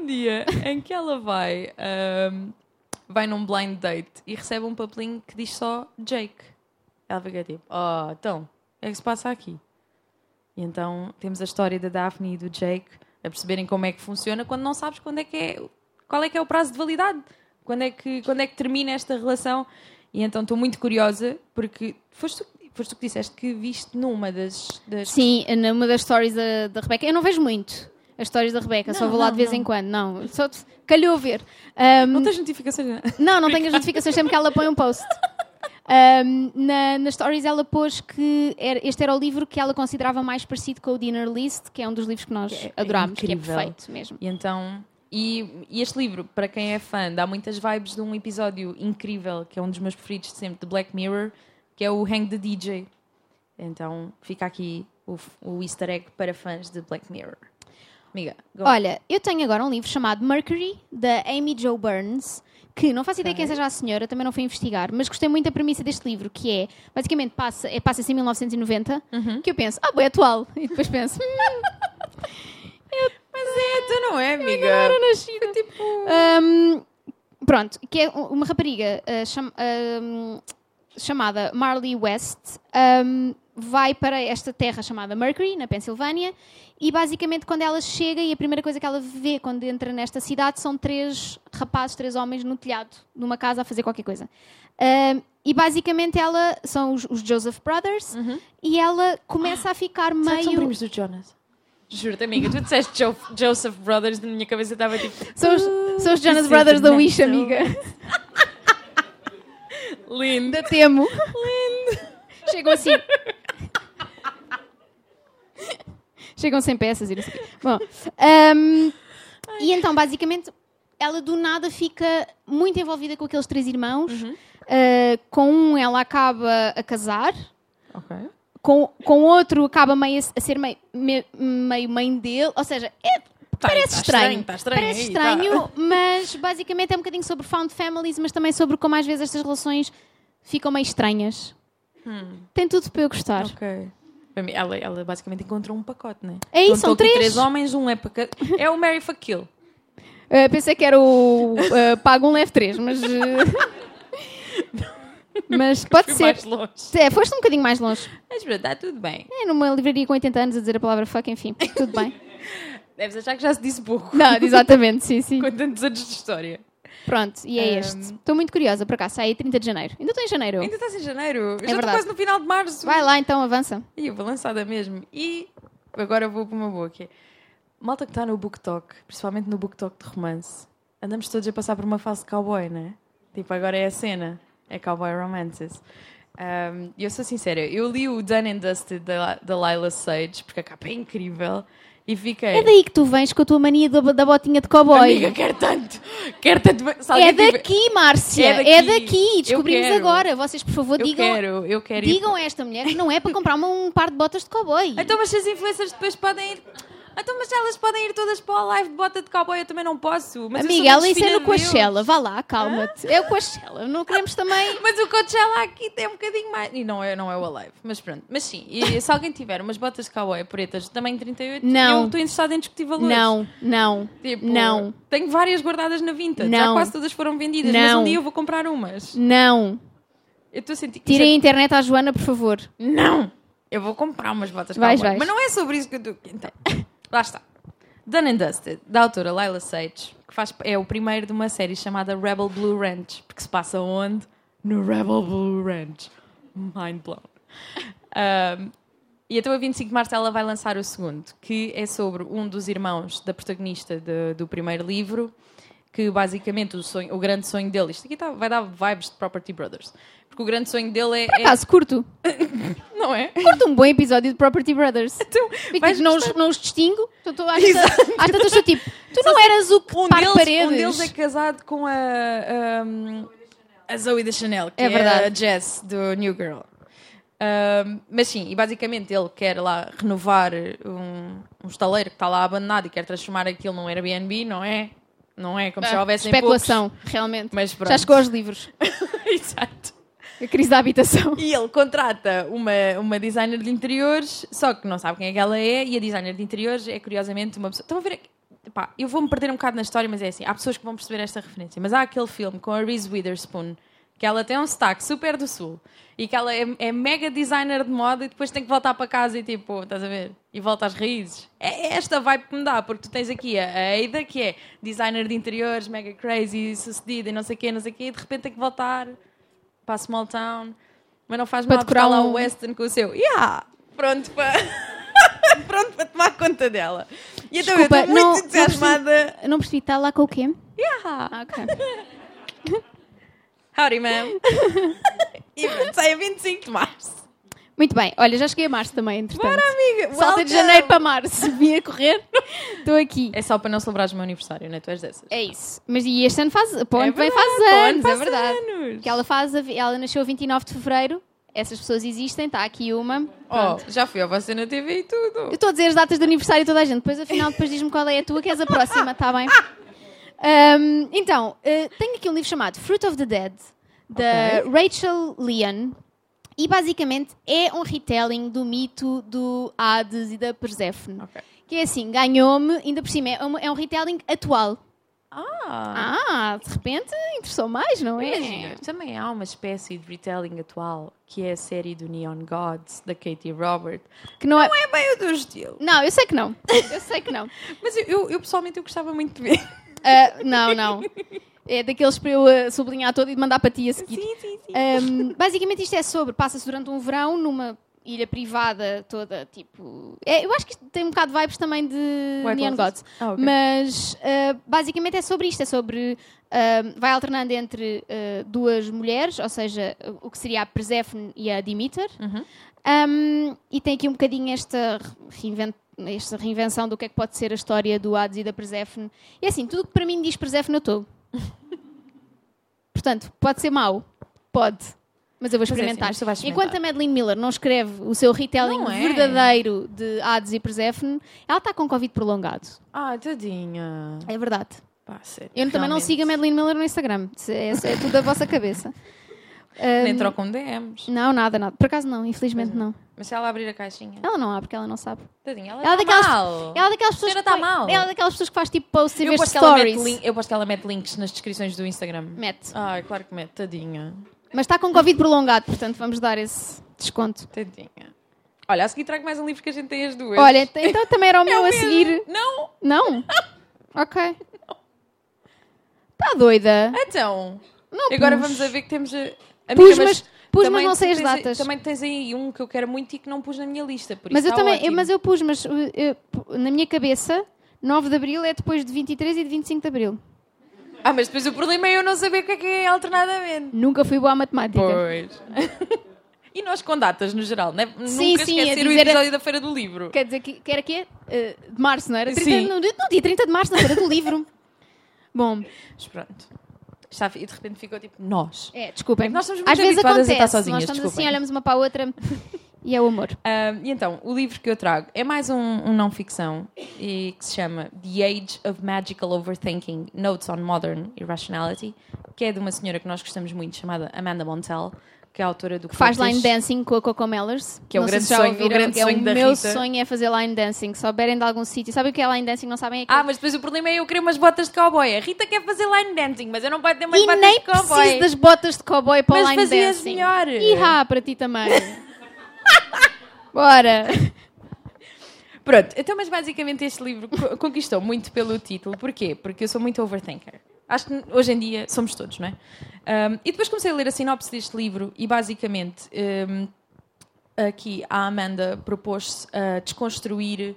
Um dia em que ela vai, ahm, vai num blind date e recebe um papelinho que diz só Jake. Ela fica tipo, oh, então, o que é que se passa aqui? E então temos a história da Daphne e do Jake a perceberem como é que funciona quando não sabes quando é que é, qual é que é o prazo de validade, quando é que, quando é que termina esta relação. E então estou muito curiosa porque foste foste tu que disseste que viste numa das. das... Sim, numa das stories da, da Rebeca. Eu não vejo muito as stories da Rebeca, só Não, vou lá não, de vez não. em quando. Não, só te- calhou ver. Ahm, Não tens notificações? não? Não, não tenho as notificações sempre que ela põe um post. Ahm, na, nas stories ela pôs que era- este era o livro que ela considerava mais parecido com o Dinner List, que é um dos livros que nós É- é adorámos, que é perfeito mesmo. E então. E, e este livro, para quem é fã, dá muitas vibes de um episódio incrível, que é um dos meus preferidos de sempre, de Black Mirror, que é o Hang the DJ. Então fica aqui o, o easter egg para fãs de Black Mirror. Amiga, go. Olha, eu tenho agora um livro chamado Mercury, da Amy Jo Burns, que não faço ideia quem Ok. seja a senhora, também não fui investigar, mas gostei muito da premissa deste livro, que é, basicamente, passa, é, passa-se em 1990, Uhum. que eu penso, ah, bem atual. E depois penso, hum, Mas é, tu não é, amiga? era nascida. Tipo. Um, pronto, que é uma rapariga uh, cham- um, chamada Marley West um, vai para esta terra chamada Mercury, na Pensilvânia, e basicamente quando ela chega e a primeira coisa que ela vê quando entra nesta cidade são três rapazes, três homens no telhado, numa casa a fazer qualquer coisa. Um, e basicamente ela são os, os Joseph Brothers e ela começa a ficar Será que são meio. primos do Jonas? Juro-te, amiga, tu disseste Jo- Joseph Brothers, na minha cabeça estava tipo. São os, são os Jonas is Brothers da Wish, amiga. Lindo. Da Temo. Lindo. Chegam assim. Chegam sem peças e não sei o quê. Bom, ahm, e então, basicamente, ela do nada fica muito envolvida com aqueles três irmãos. Ah, com um, ela acaba a casar. Ok. Com, com outro, acaba meio a, ser meio, me- meio mãe dele. Ou seja, é, parece tá estranho. Está estranho. Parece aí, estranho, tá. mas basicamente é um bocadinho sobre found families, mas também sobre como às vezes estas relações ficam meio estranhas. Tem tudo para eu gostar. Ok. Ela, ela basicamente encontrou um pacote, né? É isso, Então, são três. três homens, um é para. É o Mary Fuck Kill. Uh, pensei que era o uh, Pago um Leve 3, mas. uh, mas pode ser. mais longe. É, foste um bocadinho mais longe. Mas pronto, está tudo bem. É numa livraria com 80 anos a dizer a palavra fuck, enfim, tudo bem. Deves achar que já se disse pouco. Não, exatamente, sim, sim. Com tantos anos de história. Pronto, e é Um, este. Estou muito curiosa, por acaso, sai 30 de janeiro. Ainda estou em janeiro. Ainda estás em janeiro. Eu já estou É quase no final de março. Vai lá então, avança. E eu vou lançada mesmo. E agora vou para uma boa que é... Malta que está no book talk, principalmente no book talk de romance, andamos todos a passar por uma fase de cowboy, né? Tipo, agora é a cena. É cowboy romances. Um, eu sou sincera, eu li o Done and Dusted da, da Lila Sage, porque a capa é incrível, e fiquei... É daí que tu vens com a tua mania da, da botinha de cowboy. Amiga, quero tanto! Quero tanto! É alguém tiver- daqui, Márcia. É É daqui. daqui. Eu Descobrimos agora. Vocês, por favor, Eu digam, quero, eu quero digam a esta mulher que não é para comprar uma- um par de botas de cowboy. Então, mas se as influencers depois podem ir. Então, mas elas podem ir todas para a live de bota de cowboy, eu também não posso. Mas Amiga, ela filha no. Coachella. Vá lá, calma-te. É o Coachella. Não queremos também. Mas o Coachella aqui tem um bocadinho mais. E não é, não é o Alive, mas pronto. Mas sim, e se alguém tiver umas botas de cowboy pretas de tamanho 38, Não. eu estou interessada em discutir valores. Não, não, Tipo, não, Tenho várias guardadas na vintage. Já quase todas foram vendidas, mas Não. um dia eu vou comprar umas. não. Eu estou a sentir. Tirem a internet à Joana, por favor. Não! Eu vou comprar umas botas de Vais, cowboy. vais. Mas não é sobre isso que eu estou. Então, lá está. Done and Dusted, da autora Lila Sage, que faz, é o primeiro de uma série chamada Rebel Blue Ranch, porque se passa onde? No Rebel Blue Ranch. Mind blown. Um, e então a 25 de março ela vai lançar o segundo, que é sobre um dos irmãos da protagonista de- do primeiro livro, que basicamente o, sonho, o grande sonho dele, isto aqui tá- vai dar vibes de Property Brothers, porque o grande sonho dele é... Por acaso, curto. é não é? Curto um bom episódio de Property Brothers. Então, tipo, não, os, não os distingo. Então, tô, às tantas- às tantas estou tipo, tu não eras o que um deles, paredes. um deles é casado com a, um, a Zoe da Chanel, que É é, verdade. a Jess do New Girl. Um, mas sim, e basicamente ele quer lá renovar um, um estaleiro que está lá abandonado e quer transformar aquilo num Airbnb, não é? Não é como se já Ah, houvessem especulação, realmente. Mas pronto. Já chegou aos livros. poucos. Exato. A crise da habitação. E ele contrata uma, uma designer de interiores, só que não sabe quem é que ela é, e a designer de interiores é curiosamente uma pessoa. Estão a ver? aqui? Eu vou-me perder um bocado na história, mas é assim: há pessoas que vão perceber esta referência. Mas há aquele filme com a Reese Witherspoon, que ela tem um sotaque super do sul, e que ela é, é mega designer de moda, e depois tem que voltar para casa e tipo, estás a ver? E volta às raízes. É esta vibe que me dá, porque tu tens aqui a, a Ada, que é designer de interiores, mega crazy, sucedida e não sei o quê, não sei o quê, e de repente tem que voltar para a small town, mas não faz Para mal está lá um- o Weston com o seu. Yeah! Pronto para. Pronto para tomar conta dela. E então Desculpa, eu estou muito não- não entusiasmada. Não percebi, está lá com o quê? Yeah! Ah, ok. Howdy, ma'am. e pronto, sai a 25 de março. Muito bem, olha, já cheguei a março também, entretanto. Bora, amiga! Salta de janeiro para março. Vim a correr. Estou aqui. É só para não celebrares o meu aniversário, não é? Tu és dessas. É isso. Mas e este ano faz. Para o É ano vem faz o ano anos, é faz verdade. anos. Que ela, faz a- ela nasceu a 29 de fevereiro. Essas pessoas existem, está aqui uma. Oh, já fui a você na TV e tudo. Eu estou a dizer as datas de aniversário de toda a gente, depois afinal depois diz-me qual é a tua, que és a próxima, está bem? Ahm, então, eh, tenho aqui um livro chamado Fruit of the Dead, da Rachel Leon, e basicamente é um retelling do mito do Hades e da Perséfone. Ok. Que é assim, ganhou-me, ainda por cima, é um, é um retelling atual. Ah! Ah, de repente interessou mais, não é? Imagina, também há uma espécie de retelling atual que é a série do Neon Gods, da Katie Robert. Que não é... Não é bem o teu estilo. Não, eu sei que não. Eu sei que não. Mas eu, eu, eu, pessoalmente eu gostava muito de ver. Ah, não, não. É daqueles para eu ah, sublinhar todo e mandar para ti a seguir. Sim, sim, sim. Um, basicamente isto é sobre, passa-se durante um verão numa ilha privada toda, tipo... é, eu acho que isto tem um bocado de vibes também de White Neon. Gods. Ah, ok. Mas uh, basicamente é sobre isto, é sobre... uh, vai alternando entre uh, duas mulheres, ou seja, o que seria a Perséfone e a Demeter. Uhum. Um, e tem aqui um bocadinho esta, reinven- esta reinvenção do que é que pode ser a história do Hades e da Perséfone. E assim, tudo que para mim diz Perséfone eu estou. Portanto, pode ser mau? Pode. Mas eu vou Mas é assim, experimentar. experimentar. Enquanto a Madeline Miller não escreve o seu retelling é. verdadeiro de Hades e Perséfone, ela está com Covid prolongado. Ah, tadinha. É verdade. Pá, sério. Eu também não realmente. sigo a Madeline Miller no Instagram. Isso é, é tudo da vossa cabeça. Nem Um, trocam DMs. não, nada, nada. Por acaso não, infelizmente é. não. Mas se ela abrir a caixinha. Ela não há, porque ela não sabe. Tadinha, ela, Ela é tá daquelas, mal. ela é daquelas pessoas que tá põe- mal. Ela é daquelas pessoas que faz tipo posts e que ela mete stories. eu posto que ela mete links nas descrições do Instagram. Mete. Ai, claro que mete, tadinha. Mas está com Covid prolongado, portanto vamos dar esse desconto. Tadinha. Olha, a seguir trago mais um livro que a gente tem as duas. Olha, então também era o meu É o a seguir. Não! Não? Ok. Está doida? Então. Não Agora vamos a ver que temos. a- Pus, Amiga, mas, pus, mas não sei as tens datas. Também tens aí um que eu quero muito e que não pus na minha lista. Mas eu também, eu- mas eu pus, mas uh, eu- na minha cabeça, 9 de Abril é depois de 23 e de 25 de Abril. Ah, mas depois o problema é eu não saber o que é que é alternadamente. Nunca fui boa à matemática. Pois. e nós com datas, no geral, né? Sim, Nunca sim, a esquecer o episódio da Feira do Livro. Quer dizer que, que era quê? Uh, de março, não era? 30, Sim. No, no dia 30 de março, na feira do livro. Bom, Mas pronto. Está, e de repente ficou tipo, nós. é, desculpem. Nós somos muito Às vezes habituadas a acontece. estar sozinhas, nós estamos desculpem. assim, olhamos uma para a outra E é o amor. Um, e então, o livro que eu trago é mais um, um não-ficção e que se chama The Age of Magical Overthinking Notes on Modern Irrationality, que é de uma senhora que nós gostamos muito, chamada Amanda Montel, que é a autora do Que faz line dancing com a Coco Mellers. Que é o grande se já sonho- o ouviram, grande que é sonho da O meu Rita. sonho é fazer line dancing. Se souberem de algum sítio. Sabem o que é line dancing? Não sabem? É que Ah, mas depois o problema é eu querer umas botas de cowboy. A Rita quer fazer line dancing, mas eu não posso ter umas E botas nem de cowboy. preciso das botas de cowboy para Mas line fazias dancing. melhor. Ihá, para ti também. Bora. Pronto, então, mas basicamente este livro co- conquistou muito pelo título. Porquê? Porque eu sou muito overthinker. Acho que hoje em dia somos todos, não é? Um, e depois comecei a ler a sinopse deste livro e basicamente um, aqui a Amanda propôs-se a desconstruir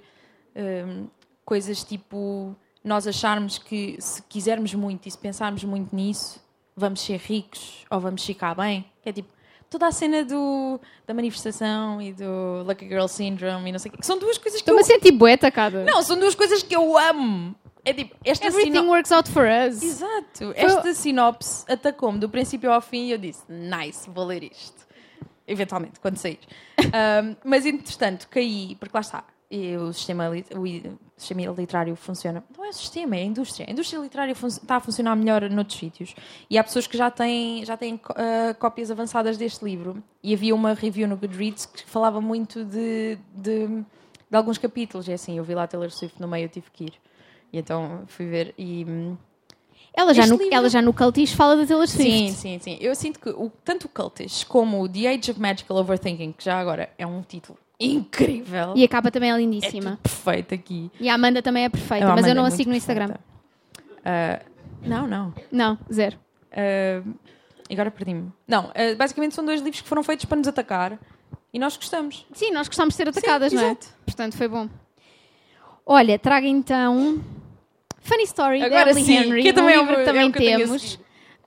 um, coisas tipo nós acharmos que se quisermos muito e se pensarmos muito nisso, vamos ser ricos ou vamos ficar bem. É tipo toda a cena do, da manifestação e do Lucky Girl Syndrome e não sei o quê. que São duas coisas que Estou-me eu... a sentir bué atacada. Não, são duas coisas que eu amo. É tipo, esta Everything sino- works out for us. Exato. Esta sinopse atacou-me do princípio ao fim e eu disse, nice, vou ler isto. Eventualmente, quando sair. Um, mas, entretanto, caí, porque lá está, e o sistema, o sistema literário funciona. Não é o sistema, é a indústria. A indústria literária está a funcionar melhor noutros sítios. E há pessoas que já têm, já têm ah, cópias avançadas deste livro. E havia uma review no Goodreads que falava muito de, de, de alguns capítulos. E assim, eu vi lá Taylor Swift no meio, eu tive que ir. E então fui ver e. hum, Ela, já Este no, livro- ela já no Cultish fala da Taylor Swift. Sim, sim, sim. Eu sinto que o, tanto o Cultish como o The Age of Magical Overthinking, que já agora é um título incrível, E a capa também é é lindíssima. tudo perfeito aqui. E a Amanda também é perfeita, mas eu Amanda não é a sigo no Instagram. perfeita. Ah, não, não. Não, zero. Ah, agora perdi-me. Não, ah, basicamente são dois livros que foram feitos para nos atacar e nós gostamos. Sim, nós gostamos de ser atacadas, Sim, não é? exato. Portanto, foi bom. Olha, traga então Funny Story Agora Emily sim, Henry, que um também é livro que é também o que temos.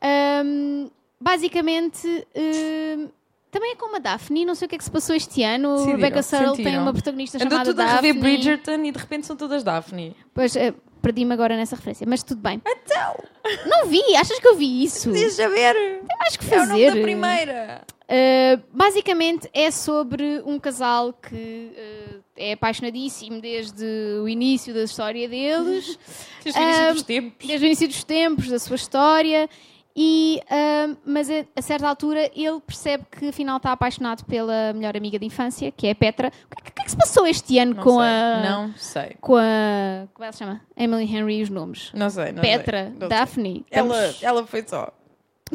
Ahm, basicamente, ahm, também é como a Daphne, não sei o que é que se passou este ano. Decidiram, Rebecca Searle tem uma protagonista Andou chamada tudo a Daphne. rever Bridgerton e de repente são todas Daphne. Pois, eh, perdi-me agora nessa referência, mas tudo bem. Então, Não vi, achas que eu vi isso? podias saber. Tem mais que É o nome fazer. da primeira. Uh, basicamente é sobre um casal que uh, é apaixonadíssimo desde o início da história deles, Desde o início dos tempos. desde o início dos tempos, da sua história, e, uh, mas a, a certa altura ele percebe que afinal está apaixonado pela melhor amiga de infância, que é a Petra. O que, é que- que é que se passou este ano Não com sei. a. Não sei. Com a. Como ela se chama? Emily Henry e os nomes. Não sei. Não Petra, sei. Não sei. Daphne. Ela, estamos- ela foi só.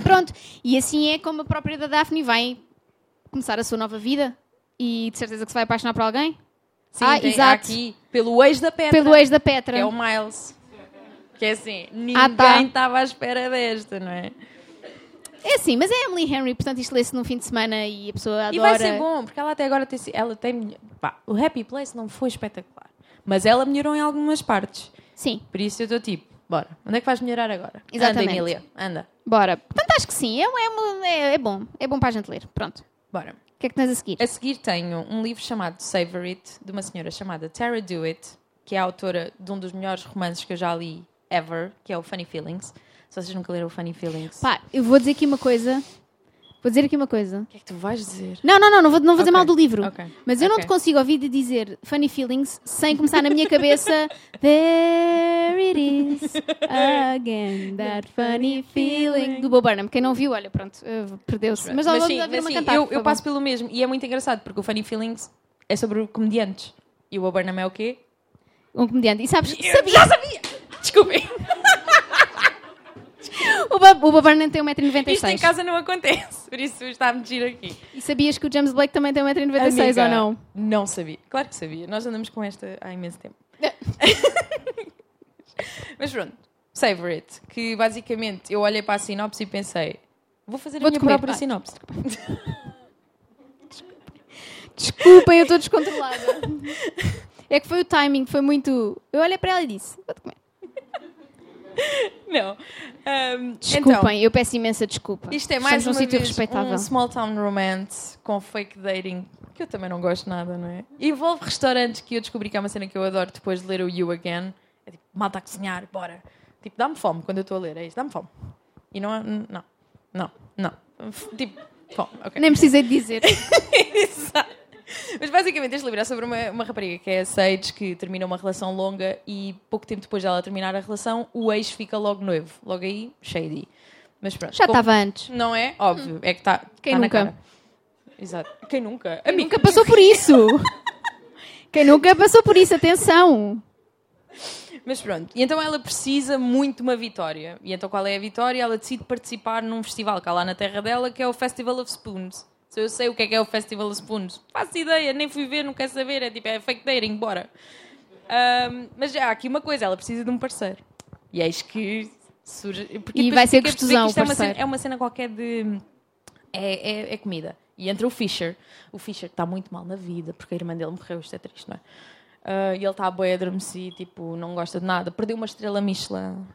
Pronto, e assim é como a própria da Daphne vai começar a sua nova vida e de certeza que se vai apaixonar por alguém Sim, Ah, exato. aqui, pelo ex da Petra. pelo ex da Que Petra. é o Miles. Que é assim, ninguém Ah, tá. estava à espera desta, não é? É assim, mas é Emily Henry, portanto isto lê-se num fim de semana e a pessoa adora. E vai ser bom, porque ela até agora tem, ela tem pá, o Happy Place não foi espetacular. Mas ela melhorou em algumas partes. Sim, Por isso eu estou tipo, bora, onde é que vais melhorar agora? Exatamente. Anda, Emília, anda. bora. Portanto acho que sim, é, é, é- é bom. É bom para a gente ler. Pronto. O Bora. que é que tens a seguir? A seguir tenho um livro chamado Savor It, de uma senhora chamada Tara Dewitt, que é a autora de um dos melhores romances que eu já li ever, que é o Funny Feelings. Se vocês nunca leram o Funny Feelings, Pá, eu vou dizer aqui uma coisa. Vou dizer aqui uma coisa. o que é que tu vais dizer? Não, não, não, não vou, não vou dizer mal do livro. ok, Mas eu não ok. te consigo ouvir de dizer Funny Feelings sem começar na minha cabeça There it is again, that funny feeling do Bob Burnham. Quem não viu, olha, pronto, eh, perdeu-se. Mas, Mas sim, mas uma sim, cantar. eu, eu favor. passo pelo mesmo e é muito engraçado porque o Funny Feelings é sobre comediantes e o Burnham é o quê? Um comediante. E sabes, sabia, já sabia! Desculpem, o Bob, o Bob tem isto em 1,96m. casa não acontece, por isso está a medir aqui. E sabias que o James Blake também tem 1,96m Amiga, ou não? Não sabia, claro que sabia. Nós andamos com esta há imenso tempo. Mas pronto, Savor It, que basicamente eu olhei para a sinopse e pensei, vou fazer a Vou-te minha comer. própria Ai, sinopse. Desculpem, eu estou descontrolada. É que foi o timing, foi muito. Eu olhei para ela e disse: Vou-te comer. Não. Ahm, Desculpem, então, eu peço imensa desculpa. Isto é mais Estamos uma sítio respeitável. um small town romance com fake dating, que eu também não gosto nada, não é? Envolve restaurantes que eu descobri que é uma cena que eu adoro depois de ler o You Again. É tipo, malta a cozinhar, bora. Tipo, dá-me fome quando eu estou a ler, é isso, dá-me fome. E não, há- não, não, não. Tipo, fome, ok. Nem precisei de dizer. Exato. Mas basicamente este livro é sobre uma, uma rapariga que é a Sage, que termina uma relação longa e pouco tempo depois dela terminar a relação, o ex fica logo noivo. Logo aí, shady. Mas pronto. Já estava antes. Não é? Óbvio. É que está Quem tá na nunca? cara. Exato. Quem nunca? Quem nunca passou por isso? Quem nunca passou por isso? Atenção! Mas pronto, e então ela precisa muito de uma vitória. E então qual é a vitória? Ela decide participar num festival cá lá na terra dela, que é o Festival of Spoons. Se eu sei o que é que é o Festival of Spoons, faço ideia, nem fui ver, não quero saber, é tipo, é fake dating, bora. Ahm, mas já há aqui uma coisa, ela precisa de um parceiro. E eis que surge. Porque E vai ser a perceber gostosão é uma, parceiro. cena, é uma cena qualquer de. É, é, é comida. E entra o Fisher. O Fisher está muito mal na vida, porque a irmã dele morreu, isto é triste, não é? Ah, e ele está bem adormecido, tipo, não gosta de nada. Perdeu uma estrela Michelin,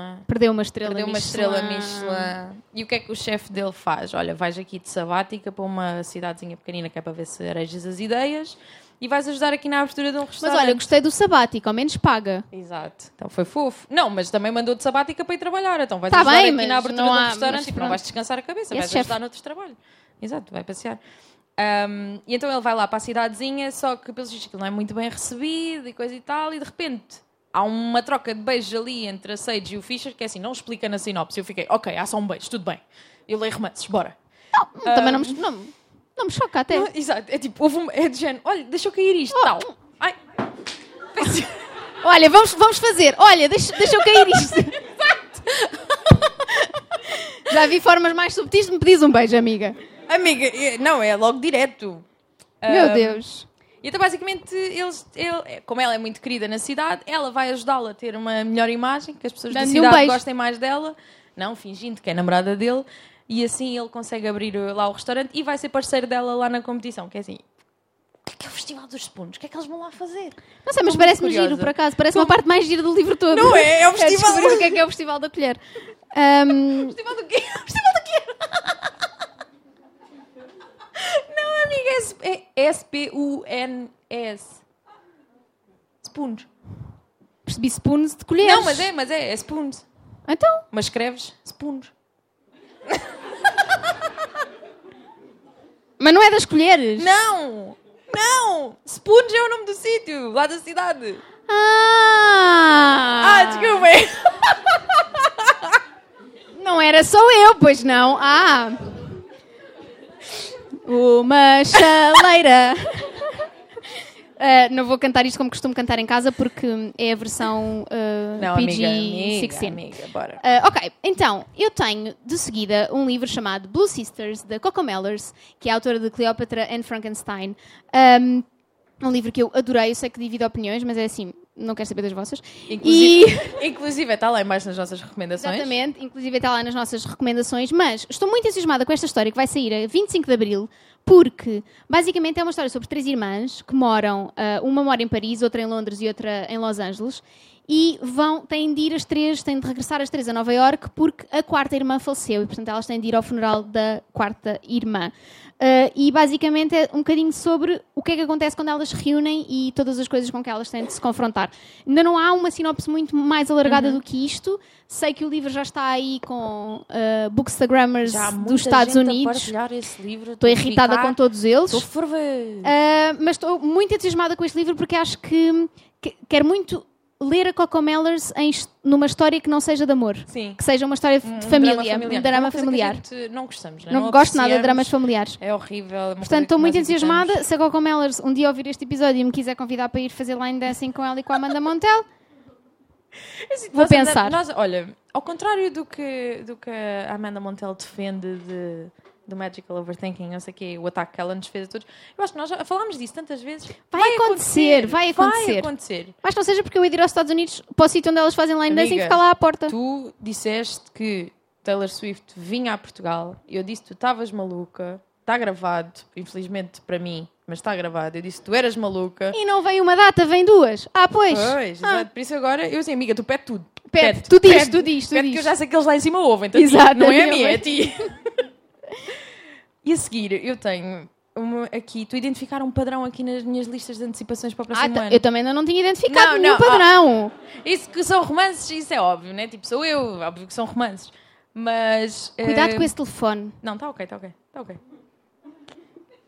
é? Perdeu uma estrela Perdeu uma Michelin. estrela Michelin. E o que é que o chefe dele faz? Olha, vais aqui de sabática para uma cidadezinha pequenina que é para ver se arejas as ideias e vais ajudar aqui na abertura de um Mas restaurante. olha, gostei do sabático, ao menos paga. Exato. Então foi fofo. Não, mas também mandou de sabática para ir trabalhar. Então vais Tá ajudar bem, aqui mas na abertura de um há- restaurante mas e não vais descansar a cabeça, Esse vais chefe- ajudar noutros trabalhos. Exato, vai passear. Ahm, e então ele vai lá para a cidadezinha, só que pelos vistos aquilo não é muito bem recebido e coisa e tal, e de repente há uma troca de beijos ali entre a Sage e o Fisher, que é assim, não explica na sinopse. Eu fiquei, ok, há só um beijo, tudo bem. Eu leio romances, bora. Também não me, não, me- não me choca até. Não, exato, é tipo, houve um, é de género, olha, deixa eu cair isto, tal. Ai, Olha, vamos, vamos fazer. Olha, deixa, deixa eu cair isto. Já vi formas mais subtis de me pedires um beijo, amiga. amiga, é- não, é logo direto. Meu Deus. E então, basicamente, eles, ele, como ela é muito querida na cidade, ela vai ajudá-la a ter uma melhor imagem, que as pessoas da um cidade beijo. gostem mais dela, não fingindo que é namorada dele, e assim ele consegue abrir uh, lá o restaurante e vai ser parceiro dela lá na competição. Que é assim, o que é, que é o Festival dos Spoons? O que é que eles vão lá fazer? Não sei, mas parece-me giro, por acaso. Parece uma parte mais gira do livro todo. Não é? É o festival. descobrir o que é que é o Festival da Colher. Ahm, Festival do quê? Festival do quê? S-P-U-N-S. Spoons. percebi spoons de colheres. Não, mas é, mas é, é Spoons. Então, Mas escreves Spoons. mas não é das colheres. Não! Não! Spoons é o nome do sítio, lá da cidade. Ah! Ah, desculpem. Não era só eu, pois não. Ah! Uma chaleira. Ah, não vou cantar isto como costumo cantar em casa porque é a versão ah, Não, amiga, PG-16. amiga, amiga, bora. Ah, ok, então, eu tenho de seguida um livro chamado Blue Sisters, da Coco Mellers, que é a autora de Cleopatra and Frankenstein. Um, um livro que eu adorei, eu sei que divido opiniões, mas é assim, não quero saber das vossas. Inclusive, inclusive está lá em baixo nas nossas recomendações. Exatamente, inclusive está lá nas nossas recomendações, mas estou muito entusiasmada com esta história que vai sair a 25 de Abril, porque basicamente é uma história sobre três irmãs que moram, ah, uma mora em Paris, outra em Londres e outra em Los Angeles, e vão, têm de ir as três, têm de regressar as três a Nova York porque a quarta irmã faleceu e portanto elas têm de ir ao funeral da quarta irmã. Ah, e basicamente é um bocadinho sobre o que é que acontece quando elas se reúnem e todas as coisas com que elas têm de se confrontar. Ainda não há uma sinopse muito mais alargada Uhum. do que isto. Sei que o livro já está aí com uh, bookstagrammers Já há muita dos Estados Unidos. Estou irritada com todos eles. Estou. Uh, mas estou muito entusiasmada com este livro porque acho que, que quero muito ler a Coco Mellers em, numa história que não seja de amor. Sim. Que seja uma história de Um família, drama familiar. um drama familiar. não gostamos, né? Não, gosto nada de dramas familiares. É horrível. é Portanto, estou muito entusiasmada. Se a Coco Mellers um dia ouvir este episódio e me quiser convidar para ir fazer line dancing com ela e com a Amanda Montel, Vou pensar. nós- olha, ao contrário do que, do que a Amanda Montel defende de, do Magical Overthinking, não sei o quê, o ataque que ela nos fez a todos, eu acho que nós já falámos disso tantas vezes. Vai acontecer, vai acontecer. Vai acontecer. mas não seja porque eu ia ir aos Estados Unidos para o sítio onde elas fazem line dancing e ficar lá à porta. Tu disseste que Taylor Swift vinha a Portugal. Eu disse que tu estavas maluca. Está gravado, infelizmente para mim, mas está gravado. Eu disse que tu eras maluca. E não vem uma data, vem duas. Ah, pois. Pois, Ah. exato. Por isso agora, eu assim, amiga, tu pede tudo. Pede, tu diz, tu diz, tu Pede diz. que eu já sei que eles lá em cima ouvem. Então, Exato, não é a minha, é a ti. E a seguir, eu tenho uma, aqui, tu identificar um padrão aqui nas minhas listas de antecipações para o Ah, próximo tá- ano. eu também ainda não tinha identificado Não, nenhum não, padrão. Isso que são romances, isso é óbvio, né? Tipo, sou eu, óbvio que são romances. Mas. Cuidado eh, com esse telefone. Não, está ok, está ok, está ok.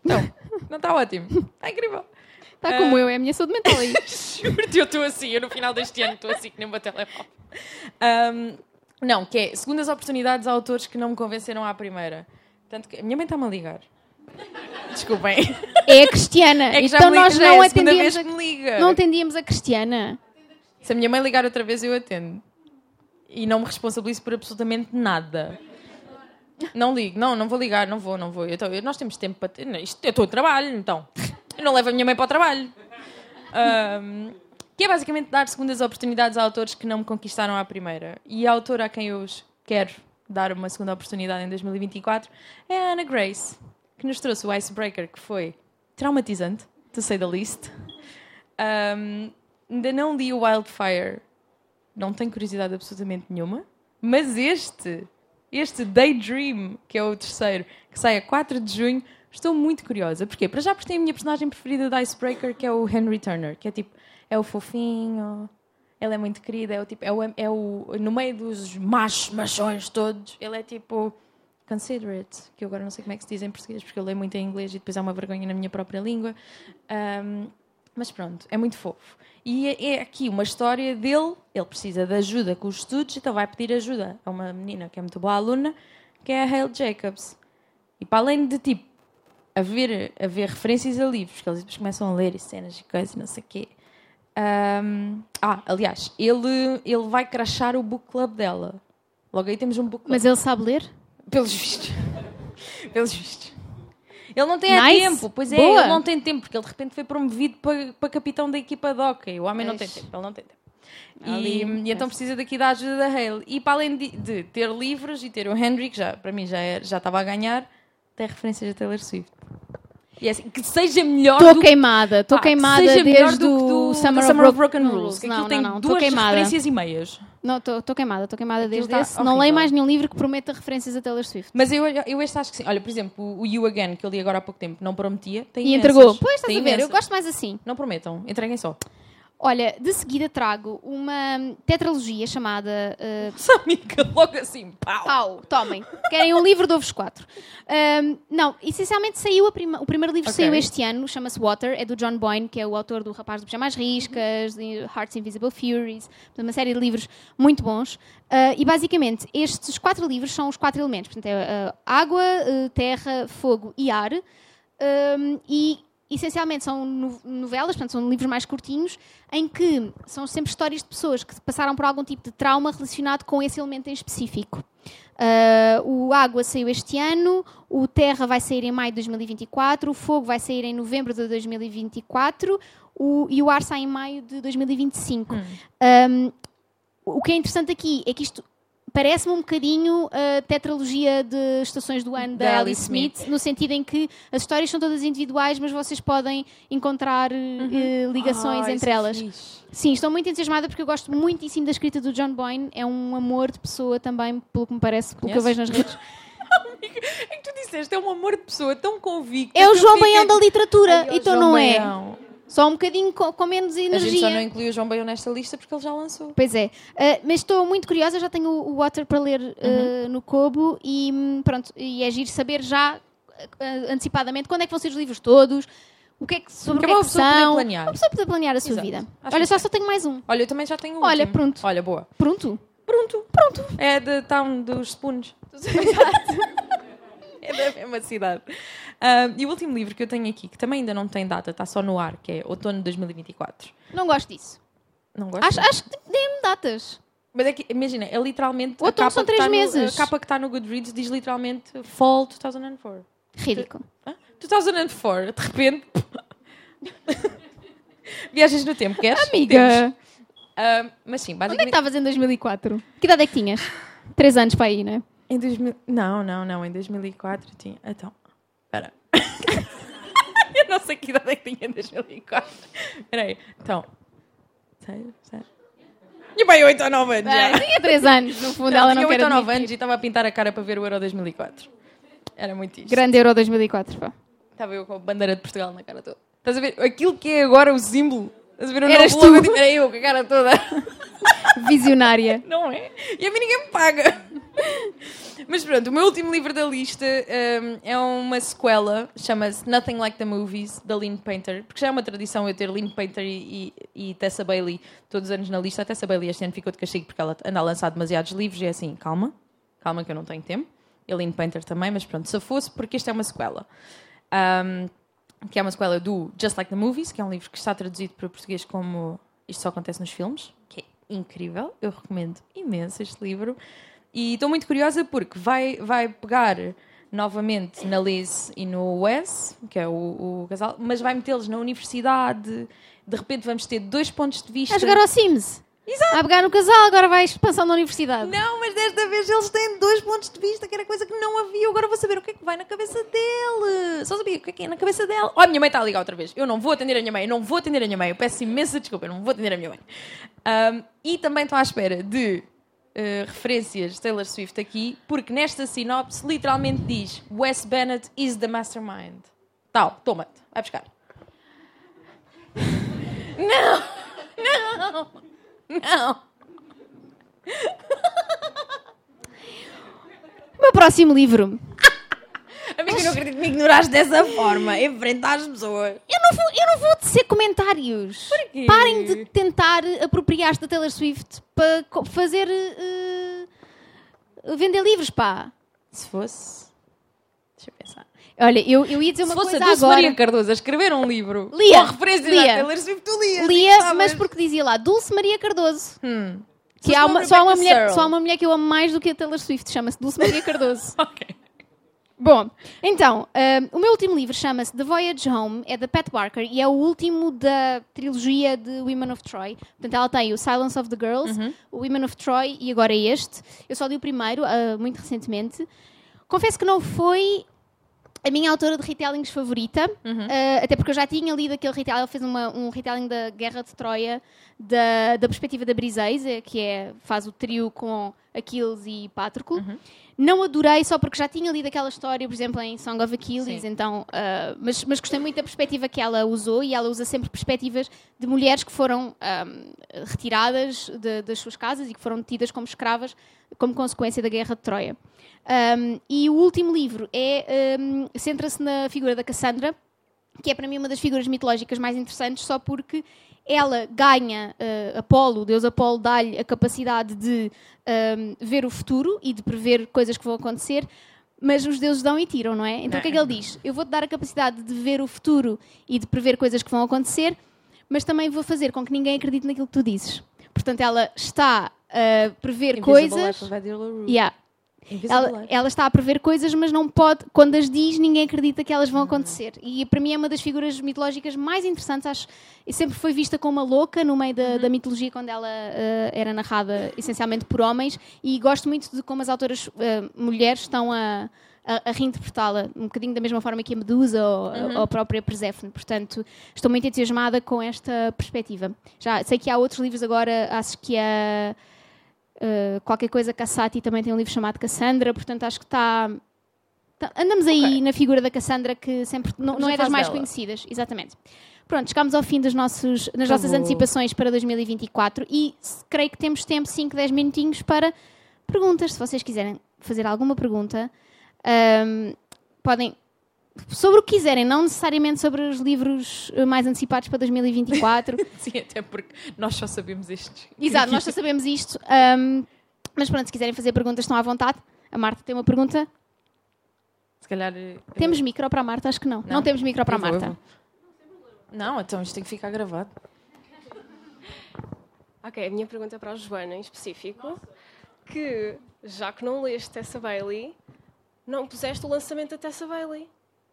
Então, Não está ótimo. Está incrível. Está como eu, é a minha saúde mental aí. Juro-te, eu estou assim. Eu no final deste ano estou assim que nem meu telemóvel. Um, não, que é segundas oportunidades a autores que não me convenceram à primeira. Tanto que a minha mãe está-me a ligar. Desculpem. É a Cristiana. É então nós não é atendíamos a... não atendíamos a Cristiana. Se a minha mãe ligar outra vez, eu atendo. E não me responsabilizo por absolutamente nada. Não ligo, não, não vou ligar, não vou, não vou. Eu- nós temos tempo para. ter- isto- eu estou a trabalho, então. Eu não levo a minha mãe para o trabalho. Ahm, que é basicamente dar segundas oportunidades a autores que não me conquistaram à primeira. E a autora a quem eu os quero dar uma segunda oportunidade em 2024 é a Anna Grace, que nos trouxe o Icebreaker, que foi traumatizante, to say the least. Ahm, ainda não li o Wildfire, não tenho curiosidade absolutamente nenhuma, mas este, este Daydream, que é o terceiro, que sai a 4 de junho, estou muito curiosa. Porquê? Para já porque tem a minha personagem preferida da Icebreaker, que é o Henry Turner, que é tipo, é o fofinho, ele é muito querido, é o tipo, é o, é o no meio dos machos, machões todos, ele é tipo considerate, que eu agora não sei como é que se diz em português, porque eu leio muito em inglês e depois há uma vergonha na minha própria língua. Ahm, mas pronto, é muito fofo. E é, é aqui uma história dele, ele precisa de ajuda com os estudos, então vai pedir ajuda a uma menina que é muito boa aluna, que é a Hale Jacobs. E para além de tipo haver, haver referências a livros, que eles depois começam a ler e cenas e coisas, e não sei o quê. Ahm, ah, aliás, ele, ele vai crachar o book club dela. Logo aí temos um book club. Mas ele sabe ler? Pelos vistos. Pelos vistos. Ele não tem Nice. tempo, pois é, Boa. ele não tem tempo, porque ele de repente foi promovido para, para capitão da equipa de hockey. O homem não tem tempo, ele não tem tempo. Ali, E, e então precisa daqui da ajuda da Hale. E para além de, de ter livros e ter o Henry, que já, para mim já, é- já estava a ganhar, tem referências a Taylor Swift. E é assim, que seja melhor Estou do que queimada, estou queimada seja desde do que o do Summer, da of, Bro- Broken Rules. Que Não, não, não, duas queimada. referências e meias. Não, estou queimada, estou queimada desde tá esse. Não horrível. leio mais nenhum livro que prometa referências a Taylor Swift. Mas eu, eu este acho que sim. Olha, por exemplo, o You Again, que eu li agora há pouco tempo, não prometia. E imensas. entregou. Pois estás Tem a ver, eu imensas. gosto mais assim. Não prometam, entreguem só. Olha, de seguida trago uma tetralogia chamada. uh, Nossa amiga, logo assim, pau. Pau, tomem. Querem um livro, dou-vos quatro. Ahm, não, essencialmente saiu prima- o primeiro livro Ok. saiu este ano, chama-se Water, é do John Boyne, que é o autor do Rapaz do Pijamas Riscas, de Heart's Invisible Furies, uma série de livros muito bons. Ah, e basicamente, estes quatro livros são os quatro elementos: portanto, é, ah, água, ah, terra, fogo e ar. E essencialmente são no- novelas, portanto, são livros mais curtinhos, em que são sempre histórias de pessoas que passaram por algum tipo de trauma relacionado com esse elemento em específico. Ah, o Água saiu este ano, o Terra vai sair em maio de 2024, o Fogo vai sair em novembro de 2024 o- e o Ar sai em maio de 2025. Um, o que é interessante aqui é que isto parece-me um bocadinho a tetralogia de estações do ano da, Da Alice Alice Smith, no sentido em que as histórias são todas individuais, mas vocês podem encontrar eh, ligações Ah, entre é elas. fixe. Sim, estou muito entusiasmada porque eu gosto muitíssimo da escrita do John Boyne. É um amor de pessoa também, pelo que me parece, pelo que eu vejo nas redes. É que tu disseste, é um amor de pessoa tão convicta. É o João fiquei- Baião da literatura, Ai, ó, então não é. Só um bocadinho co- com, menos A gente energia. só não incluiu o João Baião nesta lista porque ele já lançou. Pois é, Uh, mas estou muito curiosa, já tenho o Water para ler uh, no Kobo e hum, pronto, e é giro saber já uh, antecipadamente quando é que vão ser os livros todos, o que é que, sobre Que o que é é que são. planear. Uma pessoa poder planear a sua Exato. vida. Acho Olha, só sim. só tenho mais um. Olha, eu também já tenho o Olha, pronto. Olha, boa. Pronto. Pronto. Pronto. É de Town dos Spoons. é da mesma cidade. Ah, e o último livro que eu tenho aqui, que também ainda não tem data, está só no ar, que é outono de 2024. Não gosto disso. Não gosto? Acho, acho que dê-me datas. Mas é que, imagina, é literalmente. O outono são três tá no- meses. a capa que está no Goodreads diz literalmente Fall 2004. Ridículo. Hã? 2004, de repente. Viagens no tempo, queres? Amiga, Ah, mas sim, onde é que basicamente. estavas em 2004? Que idade é que tinhas? Três anos para aí, não é? Em 2000... Não, não, não. Em 2004 eu tinha. Então. Espera. eu não sei que idade é que tinha em 2004. Espera aí. Então. Sério? Sério? Tinha bem 8 ou 9 anos. Ah, já. tinha três anos, no fundo ela não tinha quer 8 ou 9 admitir. anos e estava a pintar a cara para ver o Euro 2004. Era muito isto. Grande Euro 2004, pá. Estava eu com a bandeira de Portugal na cara toda. Estás a ver? Aquilo que é agora o símbolo a ver o Eras novo logo? Tipo, Era eu, com a cara toda. Visionária. Não é? E a mim ninguém me paga. Mas pronto, o meu último livro da lista hum, é uma sequela, chama-se Nothing Like the Movies, da Lynn Painter, porque já é uma tradição eu ter Lynn Painter e, e, e Tessa Bailey todos os anos na lista. A Tessa Bailey este ano ficou de castigo porque ela anda a lançar demasiados livros e é assim, calma, calma que eu não tenho tempo. E a Lynn Painter também, mas pronto, se fosse, porque esta é uma sequela. Hum, que é uma sequela do Just Like the Movies, que é um livro que está traduzido para português como Isto Só Acontece nos Filmes, que é incrível, eu recomendo imenso este livro. E estou muito curiosa porque vai, vai pegar novamente na Liz e no Wes, que é o, o casal, mas vai metê-los na universidade. De repente vamos ter dois pontos de vista. A jogar ao Sims. Exato. A pegar no casal, agora vai expansão na universidade. Não, mas desta vez eles têm dois pontos de vista, que era coisa que não havia. Agora vou saber o que é que vai na cabeça dele. Só sabia o que é que é na cabeça dela. Oh, a minha mãe está a ligar outra vez. Eu não vou atender a minha mãe, eu não vou atender a minha mãe. Eu peço imensa desculpa, eu não vou atender a minha mãe. Um, e também estou à espera de uh, referências de Taylor Swift aqui, porque nesta sinopse literalmente diz Wes Bennett is the mastermind. Tal, toma-te, vai buscar. Não! Não! Não! O meu próximo livro. Amiga, eu não acredito que me ignoraste dessa forma, em frente às pessoas. Eu não vou, eu não vou tecer comentários. Porquê? Parem de tentar apropriar-se da Taylor Swift para fazer. eh, vender livros, pá. Se fosse. Deixa eu pensar. Olha, eu, eu ia dizer Se uma fosse a coisa Dulce agora. Maria Cardoso a escrever um livro Lia, com referências lia. Taylor Swift, tu lias. Lia, mas porque dizia lá Dulce Maria Cardoso. Hum. Que Se há uma, só, há uma mulher, Searle. só há uma mulher que eu amo mais do que a Taylor Swift, chama-se Dulce Maria Cardoso. Ok. Bom, então, ah, o meu último livro chama-se The Voyage Home, é da Pat Barker e é o último da trilogia de Women of Troy. Portanto, ela tem o Silence of the Girls, o Women of Troy e agora este. Eu só li o primeiro, ah, muito recentemente. Confesso que não foi a minha autora de retellings favorita, ah, até porque eu já tinha lido aquele retelling, ela fez uma- um retelling da Guerra de Troia da, da perspectiva da Briseis, que é, faz o trio com Aquiles e Patroclo. Não adorei só porque já tinha lido aquela história, por exemplo, em Song of Achilles, Sim. então, ah, mas, mas gostei muito da perspectiva que ela usou e ela usa sempre perspectivas de mulheres que foram ahm, retiradas de- das suas casas e que foram detidas como escravas como consequência da Guerra de Troia. Ahm, e o último livro é ahm, centra-se na figura da Cassandra, que é para mim uma das figuras mitológicas mais interessantes, só porque ela ganha, eh, Apolo, o deus Apolo, dá-lhe a capacidade de ahm, ver o futuro e de prever coisas que vão acontecer, mas os deuses dão e tiram, não é? Então o que é que ele diz? Eu vou-te dar a capacidade de ver o futuro e de prever coisas que vão acontecer, mas também vou fazer com que ninguém acredite naquilo que tu dizes. Portanto, ela está a prever coisas. Yeah. Ela, ela está a prever coisas, mas não pode, quando as diz, ninguém acredita que elas vão acontecer. E para mim é uma das figuras mitológicas mais interessantes. Acho, e sempre foi vista como uma louca no meio da, da mitologia, quando ela eh, era narrada essencialmente por homens. E gosto muito de como as autoras eh, mulheres estão a, a, a reinterpretá-la, um bocadinho da mesma forma que a Medusa ou, ou a própria Perséfone. Portanto, estou muito entusiasmada com esta perspectiva. Já sei que há outros livros agora, acho que a. Uh, qualquer coisa Cassati também tem um livro chamado Cassandra, portanto acho que está. tá- andamos aí Ok. na figura da Cassandra que sempre não, não é das mais dela. conhecidas. Exatamente. Pronto, chegamos ao fim dos nossos, das nossas Acabou. antecipações para 2024 e creio que temos tempo, 5, 10 minutinhos para perguntas. Se vocês quiserem fazer alguma pergunta, ahm, podem. Sobre o que quiserem, não necessariamente sobre os livros eh, mais antecipados para 2024. Sim, até porque nós só sabemos estes. Exato, nós só sabemos isto. ahm, mas pronto, se quiserem fazer perguntas, estão à vontade. A Marta tem uma pergunta. Se calhar. eh, Temos micro para a Marta? Acho que não. Não, temos micro para a vou, Marta. vou. Não, então isto tem que ficar gravado. Ok, a minha pergunta é para a Joana em específico, que já que não leste Tessa Bailey, não puseste o lançamento da Tessa Bailey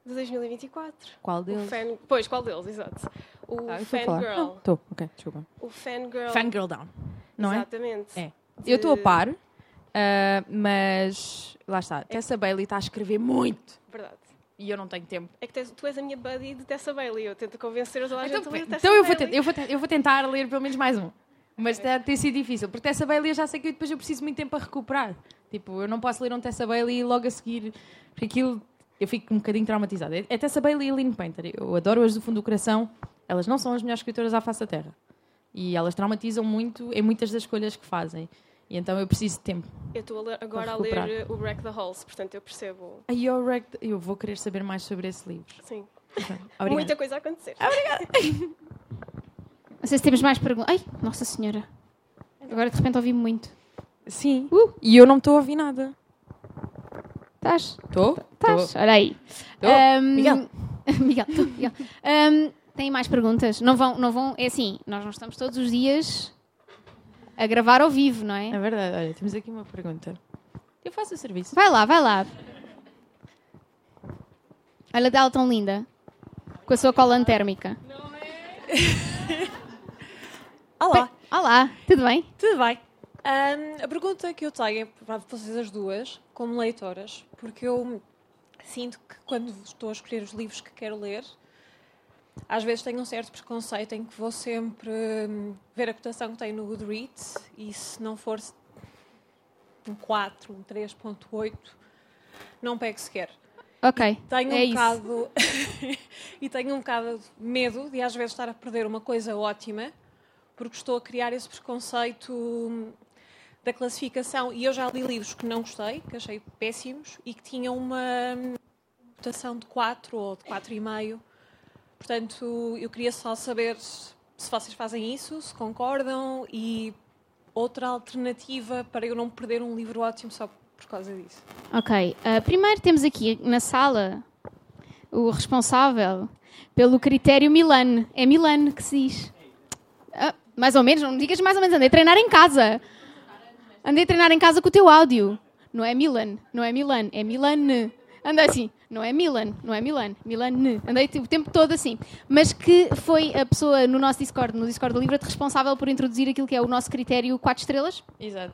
de 2024. Qual deles? fan... Pois, qual deles, exato. O Ah, eu estou falar. Fangirl. Estou, ok, desculpa. O Fangirl. Fangirl Down. Não é? Exatamente. É. Eu estou a De- par, ah, mas lá está. Tessa Bailey está a escrever muito Verdade. e eu não tenho tempo. É que tens- tu és a minha buddy de Tessa Bailey. Eu tento convencer a gente Então, a ler Tessa então eu, vou eu, vou te- eu vou tentar ler pelo menos mais um. Mas a ter sido difícil. Porque Tessa Bailey eu já sei que depois eu preciso muito tempo para recuperar. Tipo, eu não posso ler um Tessa Bailey e logo a seguir. Porque aquilo eu fico um bocadinho traumatizada. É Tessa Bailey e Lynn Painter. Eu adoro-as do fundo do coração. elas não são as melhores escritoras à face da Terra. E elas traumatizam muito em muitas das escolhas que fazem. E então eu preciso de tempo. Eu estou agora a ler o Wreck the Halls, portanto eu percebo. A eu, Wreck, eu vou querer saber mais sobre esse livro. Sim. Muita coisa a acontecer. Obrigada. Não sei se temos mais perguntas. Ai, Nossa Senhora. Agora de repente ouvi muito. Sim. Uh. E eu não estou a ouvir nada. Estás? Estou? Estás? Olha aí. Um, Miguel. Miguel, tô, Miguel. Um, tem mais perguntas? Não vão, não vão. É assim, nós não estamos todos os dias a gravar ao vivo, não é? É verdade. Olha, temos aqui uma pergunta. Eu faço o serviço. Vai lá, vai lá. Olha dela tão linda. Com a sua cola térmica. Não é? Olá. Olá, tudo bem? Tudo bem. Um, a pergunta que eu tenho é para vocês as duas, como leitoras, porque eu sinto que quando estou a escolher os livros que quero ler, às vezes tenho um certo preconceito em que vou sempre hum, ver a cotação que tem no Goodreads e se não for um 4, um 3.8, não pego sequer. Ok. E tenho é um bocado e tenho um bocado de medo de às vezes estar a perder uma coisa ótima porque estou a criar esse preconceito hum, da classificação. E eu já li livros que não gostei, que achei péssimos, e que tinham uma cotação de 4 ou de 4,5. Portanto, eu queria só saber se vocês fazem isso, se concordam e outra alternativa para eu não perder um livro ótimo só por causa disso. Ok. Uh, primeiro temos aqui na sala o responsável pelo critério Milan. É Milan que se diz. Uh, mais ou menos, não digas mais ou menos, andei a treinar em casa. Andei a treinar em casa com o teu áudio. Não é Milan, não é Milan, é Milan. Andei assim, não é Milan, não é Milan, Milan. Andei o tempo todo assim. Mas que foi a pessoa no nosso Discord, no Discord da Livra, responsável por introduzir aquilo que é o nosso critério 4 estrelas. Exato.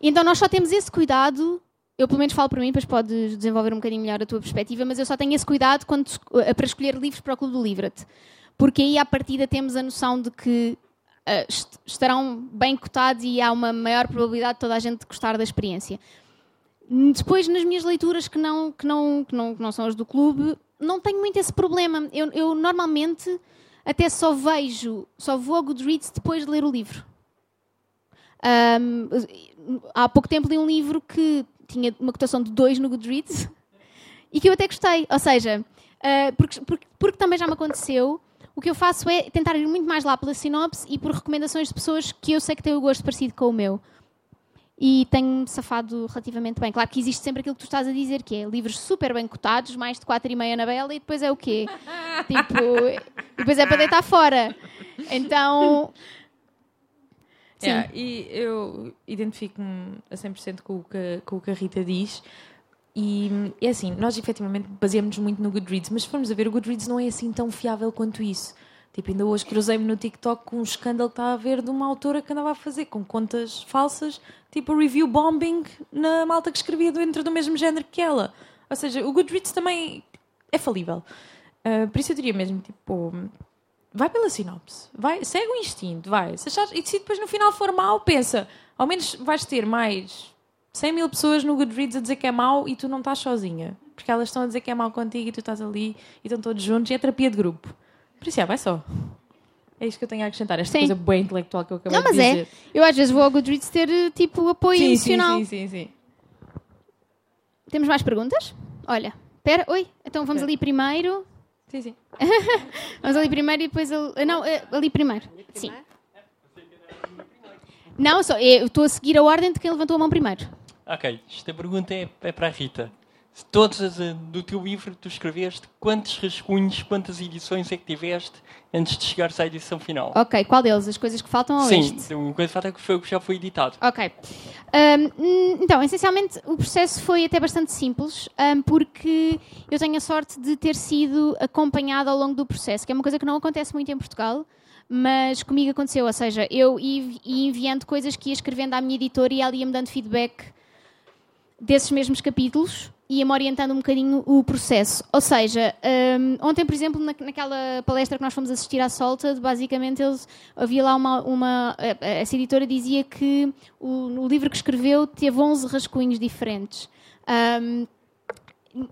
Então nós só temos esse cuidado. Eu pelo menos falo para mim, depois podes desenvolver um bocadinho melhor a tua perspectiva, mas eu só tenho esse cuidado quando, eh, para escolher livros para o Clube do Livra-te. Porque aí à partida temos a noção de que uh, estarão bem cotados e há uma maior probabilidade de toda a gente gostar da experiência. Depois, nas minhas leituras que não, que não, que não, que não são as do clube, não tenho muito esse problema. Eu, eu, normalmente até só vejo, só vou ao Goodreads depois de ler o livro. Um, há pouco tempo li um livro que tinha uma cotação de 2 no Goodreads e que eu até gostei. Ou seja, uh, porque, porque, porque também já me aconteceu o que eu faço é tentar ir muito mais lá pela sinopse e por recomendações de pessoas que eu sei que têm o gosto parecido com o meu. E tenho-me safado relativamente bem. Claro que existe sempre aquilo que tu estás a dizer, que é livros super bem cotados, mais de 4,5 na Bela, e depois é o quê? tipo, depois é para deitar fora. Então. Sim. Yeah, e eu identifico-me a 100% com o, que, com o que a Rita diz. E é assim, nós efetivamente baseamos muito no Goodreads, mas se formos a ver, o Goodreads não é assim tão fiável quanto isso. Tipo, ainda hoje cruzei-me no TikTok com um escândalo que está a ver de uma autora que andava a fazer com contas falsas, tipo review bombing na malta que escrevia dentro do mesmo género que ela. Ou seja, o Goodreads também é falível. Uh, por isso eu diria mesmo, tipo, vai pela sinopse, vai, segue o instinto, vai. Se achar, e se depois no final for mal, pensa, ao menos vais ter mais 100 mil pessoas no Goodreads a dizer que é mau e tu não estás sozinha. Porque elas estão a dizer que é mau contigo e tu estás ali e estão todos juntos e é terapia de grupo. Por isso, é, vai só. É isto que eu tenho a acrescentar, esta sim. coisa bem intelectual que eu acabei não, mas de dizer. É. Eu às vezes vou ao Goodreads ter tipo apoio sim, emocional. Sim, sim, sim, sim. Temos mais perguntas? Olha, espera, oi, então vamos ali primeiro. Sim, sim. vamos ali primeiro e depois. Ali, não, eh, ali primeiro. Ali primeiro? Sim. Não, só, eu estou a seguir a ordem de quem levantou a mão primeiro. Ok, esta pergunta é, é para a Rita. Todas as, eh, do teu livro que tu escreveste, quantos rascunhos, quantas edições é que tiveste antes de chegares à edição final? Ok, qual deles? As coisas que faltam ou Sim, este? uma coisa que falta é que foi o que já foi editado. Ok. Um, então, essencialmente, o processo foi até bastante simples, um, porque eu tenho a sorte de ter sido acompanhada ao longo do processo, que é uma coisa que não acontece muito em Portugal mas comigo aconteceu, ou seja, eu ia enviando coisas que ia escrevendo à minha editora e ela ia-me dando feedback desses mesmos capítulos ia-me orientando um bocadinho o processo. Ou seja, um, ontem, por exemplo, na, naquela palestra que nós fomos assistir à Solta, basicamente eles, havia lá uma, uma. Essa editora dizia que o, o livro que escreveu teve 11 rascunhos diferentes. Um,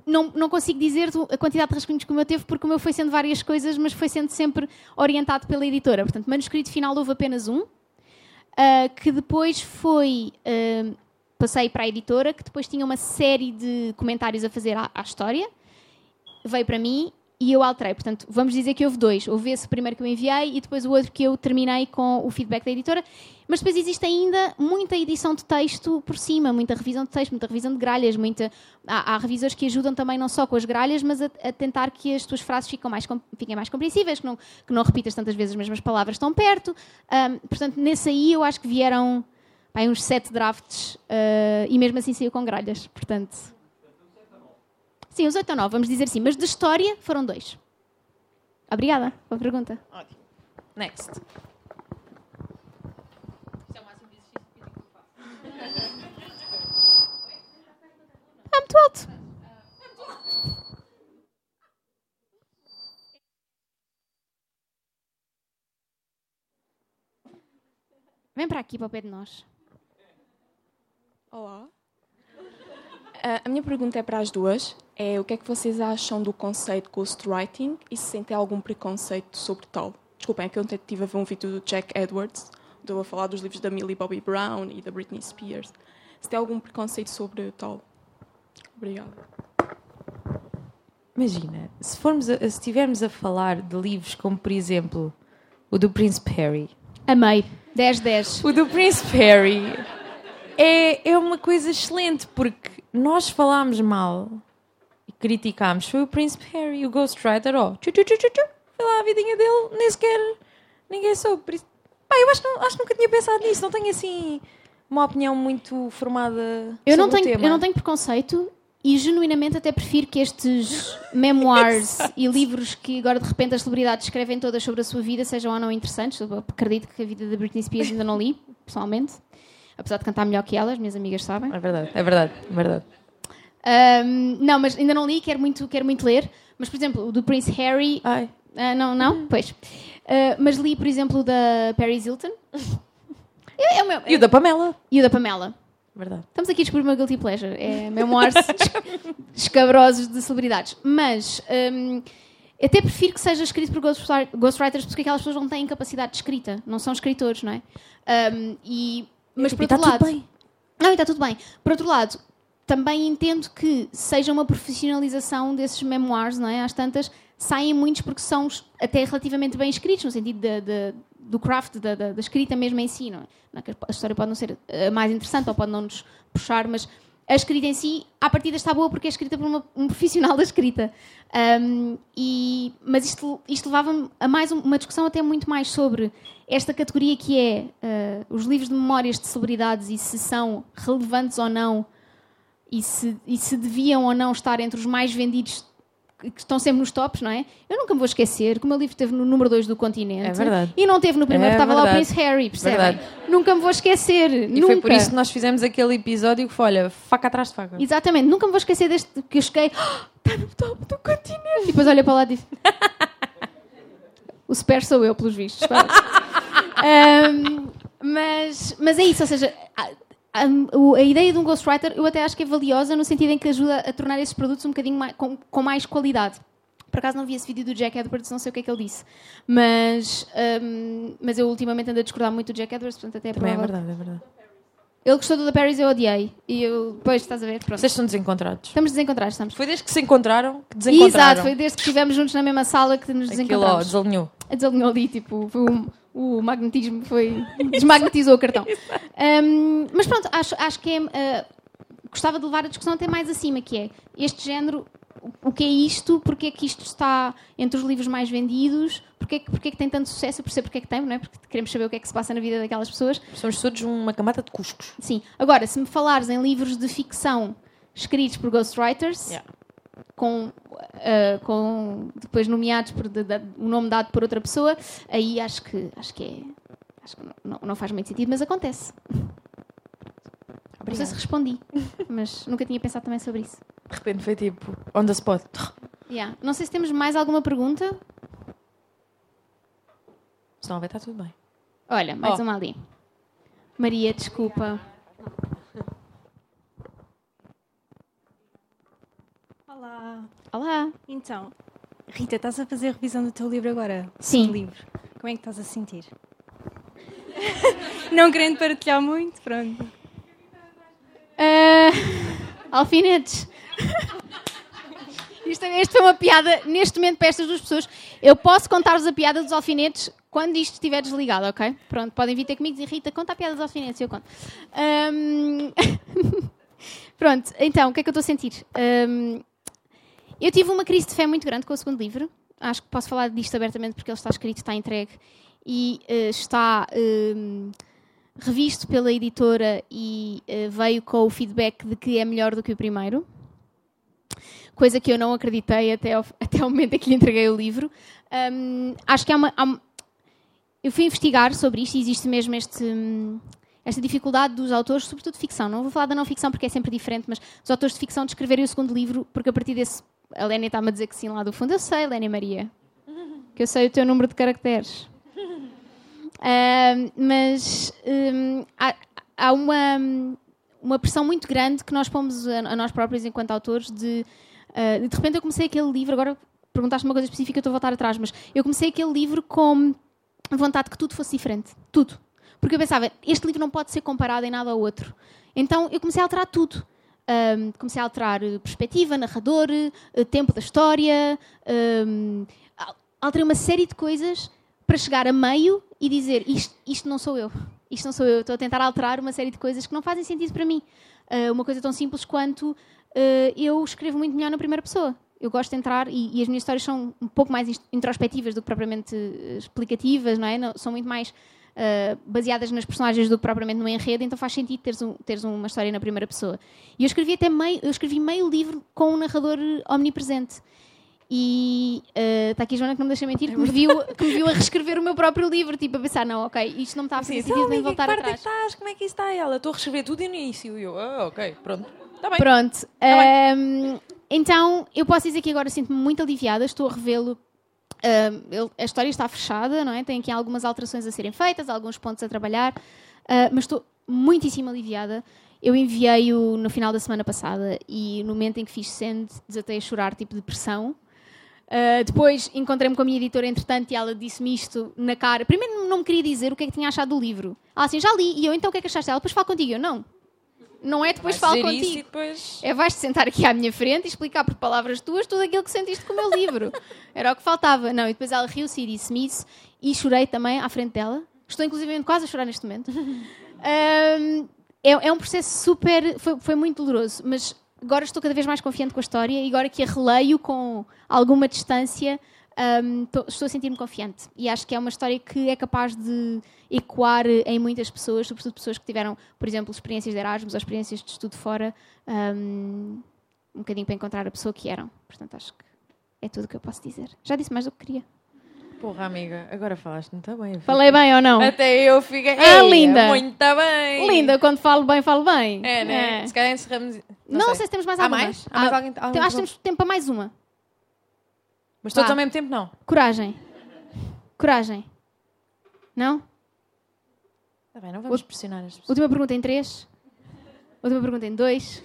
não, não consigo dizer a quantidade de rascunhos que o meu teve, porque o meu foi sendo várias coisas, mas foi sendo sempre orientado pela editora. Portanto, manuscrito final houve apenas um, uh, que depois foi. Uh, passei para a editora, que depois tinha uma série de comentários a fazer à, à história, veio para mim e eu alterei. Portanto, vamos dizer que houve dois. Houve esse primeiro que eu enviei e depois o outro que eu terminei com o feedback da editora. Mas depois existe ainda muita edição de texto por cima, muita revisão de texto, muita revisão de gralhas, muita... Há, há revisores que ajudam também não só com as gralhas, mas a, a tentar que as tuas frases fiquem mais, fiquem mais compreensíveis, que não, que não repitas tantas vezes as mesmas palavras tão perto. Um, portanto, nesse aí eu acho que vieram pá, uns sete drafts uh, e mesmo assim saiu com gralhas. Portanto, Sim, os 8 ou 9, vamos dizer assim. Mas de história foram dois. Obrigada pela pergunta. Ótimo. Next. Ah, muito alto. Vem para aqui, para o pé de nós. Olá. Uh, a minha pergunta é para as duas. É o que é que vocês acham do conceito ghostwriting e se sentem algum preconceito sobre tal? Desculpem, é que eu estive a ver um vídeo do Jack Edwards, onde eu a falar dos livros da Millie Bobby Brown e da Britney Spears. Se tem algum preconceito sobre tal? Obrigada. Imagina, se, formos a, se estivermos a falar de livros como, por exemplo, o do Príncipe Harry. Amei. 10-10. O do Príncipe Harry é, é uma coisa excelente, porque nós falámos mal e criticámos. Foi o Príncipe Harry, o Ghostwriter, ó. Oh, tchu, tchu, tchu, tchu, foi lá a vidinha dele, nem sequer ninguém soube. Pá, eu acho, acho que nunca tinha pensado nisso, não tenho assim uma opinião muito formada eu não tenho, Eu não tenho preconceito e genuinamente até prefiro que estes memoirs e livros que agora de repente as celebridades escrevem todas sobre a sua vida sejam ou não interessantes. Eu acredito que a vida da Britney Spears ainda não li, pessoalmente apesar de cantar melhor que elas, minhas amigas sabem. É verdade, é verdade, é verdade. Um, não, mas ainda não li, quero muito, quero muito ler. Mas, por exemplo, o do Prince Harry. Ai. Uh, não, não? Pois. Uh, mas li, por exemplo, o da Paris Hilton. É, é o meu, e o da Pamela. E o da Pamela. Verdade. Estamos aqui a descobrir o meu guilty pleasure. É memoirs escabrosos de celebridades. Mas. Um, até prefiro que seja escrito por ghostwriters porque aquelas pessoas não têm capacidade de escrita, não são escritores, não é? Um, e mas por outro está lado. Tudo bem. Não, está tudo bem. Por outro lado, também entendo que seja uma profissionalização desses memoirs, não é? Às tantas, saem muitos porque são até relativamente bem escritos, no sentido de, de, do craft, da, da, da, escrita mesmo em si. Não é? A história pode não ser a mais interessante ou pode não nos puxar, mas a escrita em si, à partida está boa porque é escrita por uma, um profissional da escrita. Um, e, mas isto, isto levava-me a mais uma discussão até muito mais sobre esta categoria que é uh, os livros de memórias de celebridades e se são relevantes ou não e se, e se deviam ou não estar entre os mais vendidos que estão sempre nos tops, não é? Eu nunca me vou esquecer que o meu livro esteve no número 2 do continente. É verdade. E não teve no primeiro, é estava verdade. lá o Prince Harry, percebem? Verdade. Nunca me vou esquecer. E nunca. foi por isso que nós fizemos aquele episódio que foi, olha, faca atrás de faca. Exatamente. Nunca me vou esquecer deste que eu cheguei, oh, está no top do continente. E depois olha para lá e disse... o super sou eu, pelos vistos. um, mas, mas é isso, ou seja... A, a, ideia de um ghostwriter eu até acho que é valiosa no sentido em que ajuda a tornar esses produtos um bocadinho mais, com, com mais qualidade. Por acaso não vi esse vídeo do Jack Edwards, não sei o que é que ele disse. Mas, um, mas eu ultimamente ando a discordar muito do Jack Edwards, portanto até é Também é verdade, é verdade. Ele gostou do da Paris eu odiei. E eu, depois, estás a ver? Pronto. Vocês estão desencontrados. Estamos desencontrados, estamos. Foi desde que se encontraram que desencontraram. Exato, foi desde que estivemos juntos na mesma sala que nos desencontramos. Aquilo, desalinhou. Desalinhou ali, tipo, foi um, o magnetismo foi. desmagnetizou o cartão. Um, mas pronto, acho, acho que é. Uh, gostava de levar a discussão até mais acima, que é este género o que é isto, porque é que isto está entre os livros mais vendidos, porque é que, porque é que tem tanto sucesso, eu percebo porque é que tem, não é? porque queremos saber o que é que se passa na vida daquelas pessoas. Somos todos uma camada de cuscos. Sim. Agora, se me falares em livros de ficção escritos por ghostwriters, yeah. com, uh, com depois nomeados por de, de, um nome dado por outra pessoa, aí acho que acho que é acho que não, não faz muito sentido, mas acontece. Obrigada. Não sei se respondi, mas nunca tinha pensado também sobre isso. De repente foi tipo, on the spot. Yeah. Não sei se temos mais alguma pergunta. Senão vai estar tudo bem. Olha, mais oh. uma ali. Maria, desculpa. Olá. Então, Rita, estás a fazer a revisão do teu livro agora? Sim. livro. Como é que estás a sentir? Não querendo partilhar muito, pronto. Ah, alfinetes. Isto, isto foi uma piada, neste momento, para estas duas pessoas. Eu posso contar-vos a piada dos alfinetes quando isto estiver desligado, ok? Pronto, podem vir ter comigo e dizer, Rita, conta a piada dos alfinetes eu conto. Ahm, Pronto, então, o que é que eu estou a sentir? Ahm, Eu tive uma crise de fé muito grande com o segundo livro. Acho que posso falar disto abertamente porque ele está escrito, está entregue e eh, está ahm, revisto pela editora e eh, veio com o feedback de que é melhor do que o primeiro. Coisa que eu não acreditei até ao, até ao momento em que lhe entreguei o livro. Ahm, acho que há uma, há um- eu fui investigar sobre isto e existe mesmo este, hum, esta dificuldade dos autores, sobretudo de ficção. Não vou falar da não ficção porque é sempre diferente, mas dos autores de ficção de escreverem o segundo livro, porque a partir desse. A Lénia está-me a dizer que sim lá do fundo. Eu sei, Lénia Maria, que eu sei o teu número de caracteres. Ahm, mas hum, há, há uma, uma pressão muito grande que nós pomos a, a nós próprios enquanto autores de. ah, de repente eu comecei aquele livro, agora perguntaste uma coisa específica, eu estou a voltar atrás, mas eu comecei aquele livro com vontade que tudo fosse diferente. Tudo. Porque eu pensava, este livro não pode ser comparado em nada ao outro. Então eu comecei a alterar tudo. Ahm, comecei a alterar eh, perspectiva, narrador, eh, tempo da história, al- alterei uma série de coisas para chegar a meio e dizer isto, isto não sou eu. Isto não sou eu. Estou a tentar alterar uma série de coisas que não fazem sentido para mim. Ah, uma coisa tão simples quanto ah, eu escrevo muito melhor na primeira pessoa. Eu gosto de entrar e, e as minhas histórias são um pouco mais introspectivas do que propriamente eh, explicativas, não é? Não- são muito mais ah, baseadas nas personagens do que propriamente no enredo, então faz sentido teres, um- teres uma história na primeira pessoa. E eu escrevi até meio, eu escrevi meio livro com um narrador omnipresente. E está aqui a Joana que não me deixa mentir, que me, viu, que me viu a reescrever o meu próprio livro, tipo a pensar, não, ok, isto não me está a fazer Assim, sentido nem voltar que parte é atrás. que estás? Como é que está? Ela, estou a reescrever tudo no início. E eu, ah, ok, pronto. Está bem. Pronto. Ahm, então, eu posso dizer que agora sinto-me muito aliviada, estou a revê-lo. Ele- a história está fechada, não é? Tem aqui algumas alterações a serem feitas, alguns pontos a trabalhar, ah, mas estou muitíssimo aliviada. Eu enviei-o no final da semana passada e no momento em que fiz send, desatei a chorar, tipo depressão. Uh, depois encontrei-me com a minha editora, entretanto, e ela disse-me isto na cara. Primeiro não me queria dizer o que é que tinha achado do livro. Ela assim, já li. E eu, então o que é que achaste? Ela, depois falo contigo. Eu, não. Não é depois falo contigo. depois... É vais-te sentar aqui à minha frente e explicar por palavras tuas tudo aquilo que sentiste com o meu livro. Era o que faltava. Não, e depois ela riu-se e disse-me isso. E chorei também à frente dela. Estou inclusive quase a chorar neste momento. Ahm, é, é um processo super. Foi, foi muito doloroso, mas agora estou cada vez mais confiante com a história e agora que a releio com alguma distância, ahm, tô- estou a sentir-me confiante. E acho que é uma história que é capaz de ecoar em muitas pessoas, sobretudo pessoas que tiveram, por exemplo, experiências de Erasmus ou experiências de estudo fora, ahm, um bocadinho para encontrar a pessoa que eram. Portanto, acho que é tudo o que eu posso dizer. Já disse mais do que queria. Porra, amiga, agora falaste muito bem. Falei bem ou não? Até eu fiquei... Ah, Ei, linda. Muito bem. Linda, quando falo bem, falo bem. É, né? Se calhar encerramos... Não, sei. se temos mais Há alguma. mais? Há mais Ah, alguém? então, acho que- temos tempo para mais uma. Mas todos Vá. ao mesmo tempo, não. Coragem. Coragem. Não? Está bem, não vamos pressionar as pessoas. Última pergunta em três. Última pergunta em dois.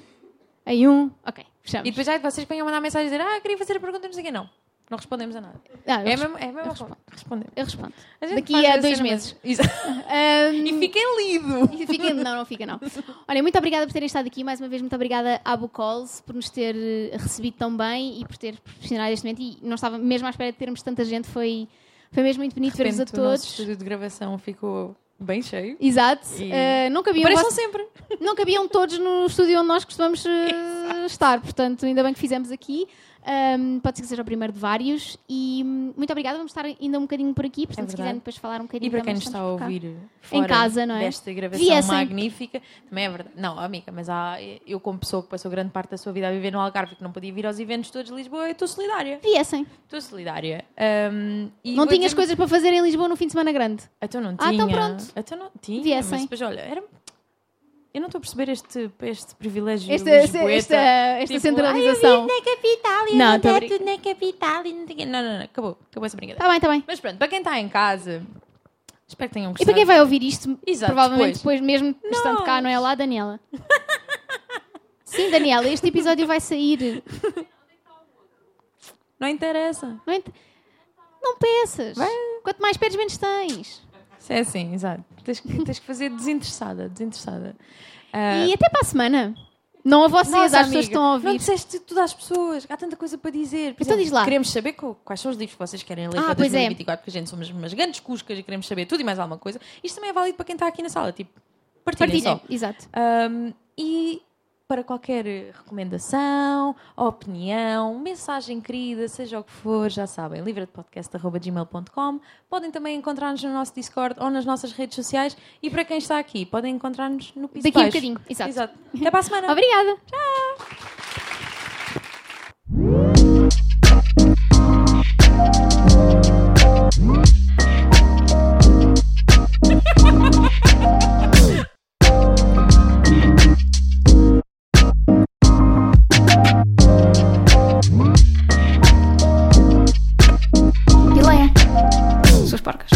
Em um. Ok, fechamos. E depois já vocês vêm a mandar mensagem e dizer ah, queria fazer a pergunta, não sei o quê. Não, não respondemos a nada. Ah, É mesmo, é mesmo eu respondo. responder. Eu respondo. A Daqui a dois meses. Ahm, E fiquem lido. E fica- não, não fica, não. Olha, muito obrigada por terem estado aqui. Mais uma vez, muito obrigada à Bucols por nos ter eh, recebido tão bem e por ter proporcionado este momento. E não estava mesmo à espera de termos tanta gente. Foi, foi mesmo muito bonito ver-vos a repente, o todos. estúdio de gravação ficou bem cheio. Exato. E- não, cabiam Pareçam vosso- sempre. não cabiam todos no estúdio onde nós costumamos eh, estar. Portanto, ainda bem que fizemos aqui. Ahm, pode ser que seja o primeiro de vários. E hum, muito obrigada. Vamos estar ainda um bocadinho por aqui. Portanto, se É verdade. quiserem depois falar um bocadinho E para quem nos está a ouvir fora casa, não é? desta gravação Viessem. magnífica, também é verdade. Não, amiga, mas há, eu, como pessoa que passou grande parte da sua vida a viver no Algarve e que não podia vir aos eventos todos de Lisboa, eu estou solidária. Viessem. Estou solidária. E Não tinhas coisas para fazer em Lisboa no fim de semana grande? Então não Ah, tinha. então pronto. Então não tinha. Viessem. Mas depois, olha, era... eu não estou a perceber este, este privilégio Esta, lisboeta. esta, esta Tipo, centralização. Ai, eu vivo na capital e Não, não, é tudo na capital e não tem... Não, não, não. Acabou. Acabou essa brincadeira. Está bem, está bem. Mas pronto, para quem está em casa, espero que tenham E gostado. para quem vai ouvir isto, Exato, provavelmente depois. depois, mesmo estando cá, não é lá, Daniela? Sim, Daniela, este episódio vai sair. Não interessa. Não, ent- não peças. Quanto mais pedes, menos tens. É assim, exato. Tens que, tens que fazer desinteressada, desinteressada. Ah, E até para a semana. Não a vocês, Nossa, às pessoas que estão a ouvir. Não disseste tudo às pessoas. Há tanta coisa para dizer. Por Então diz lá. Queremos saber quais são os livros que vocês querem ler Ah, para pois é. 2024, porque a gente somos umas grandes cuscas e queremos saber tudo e mais alguma coisa. Isto também é válido para quem está aqui na sala. Tipo, partilhem Partilhem, exato. Um, e para qualquer eh, recomendação, opinião, mensagem querida, seja o que for, já sabem, livradepodcast.gmail.com. Podem também encontrar-nos no nosso Discord ou nas nossas redes sociais. E para quem está aqui, podem encontrar-nos no piso Daqui a um bocadinho, exato. exato. Até para a semana. Obrigada. Tchau. parques.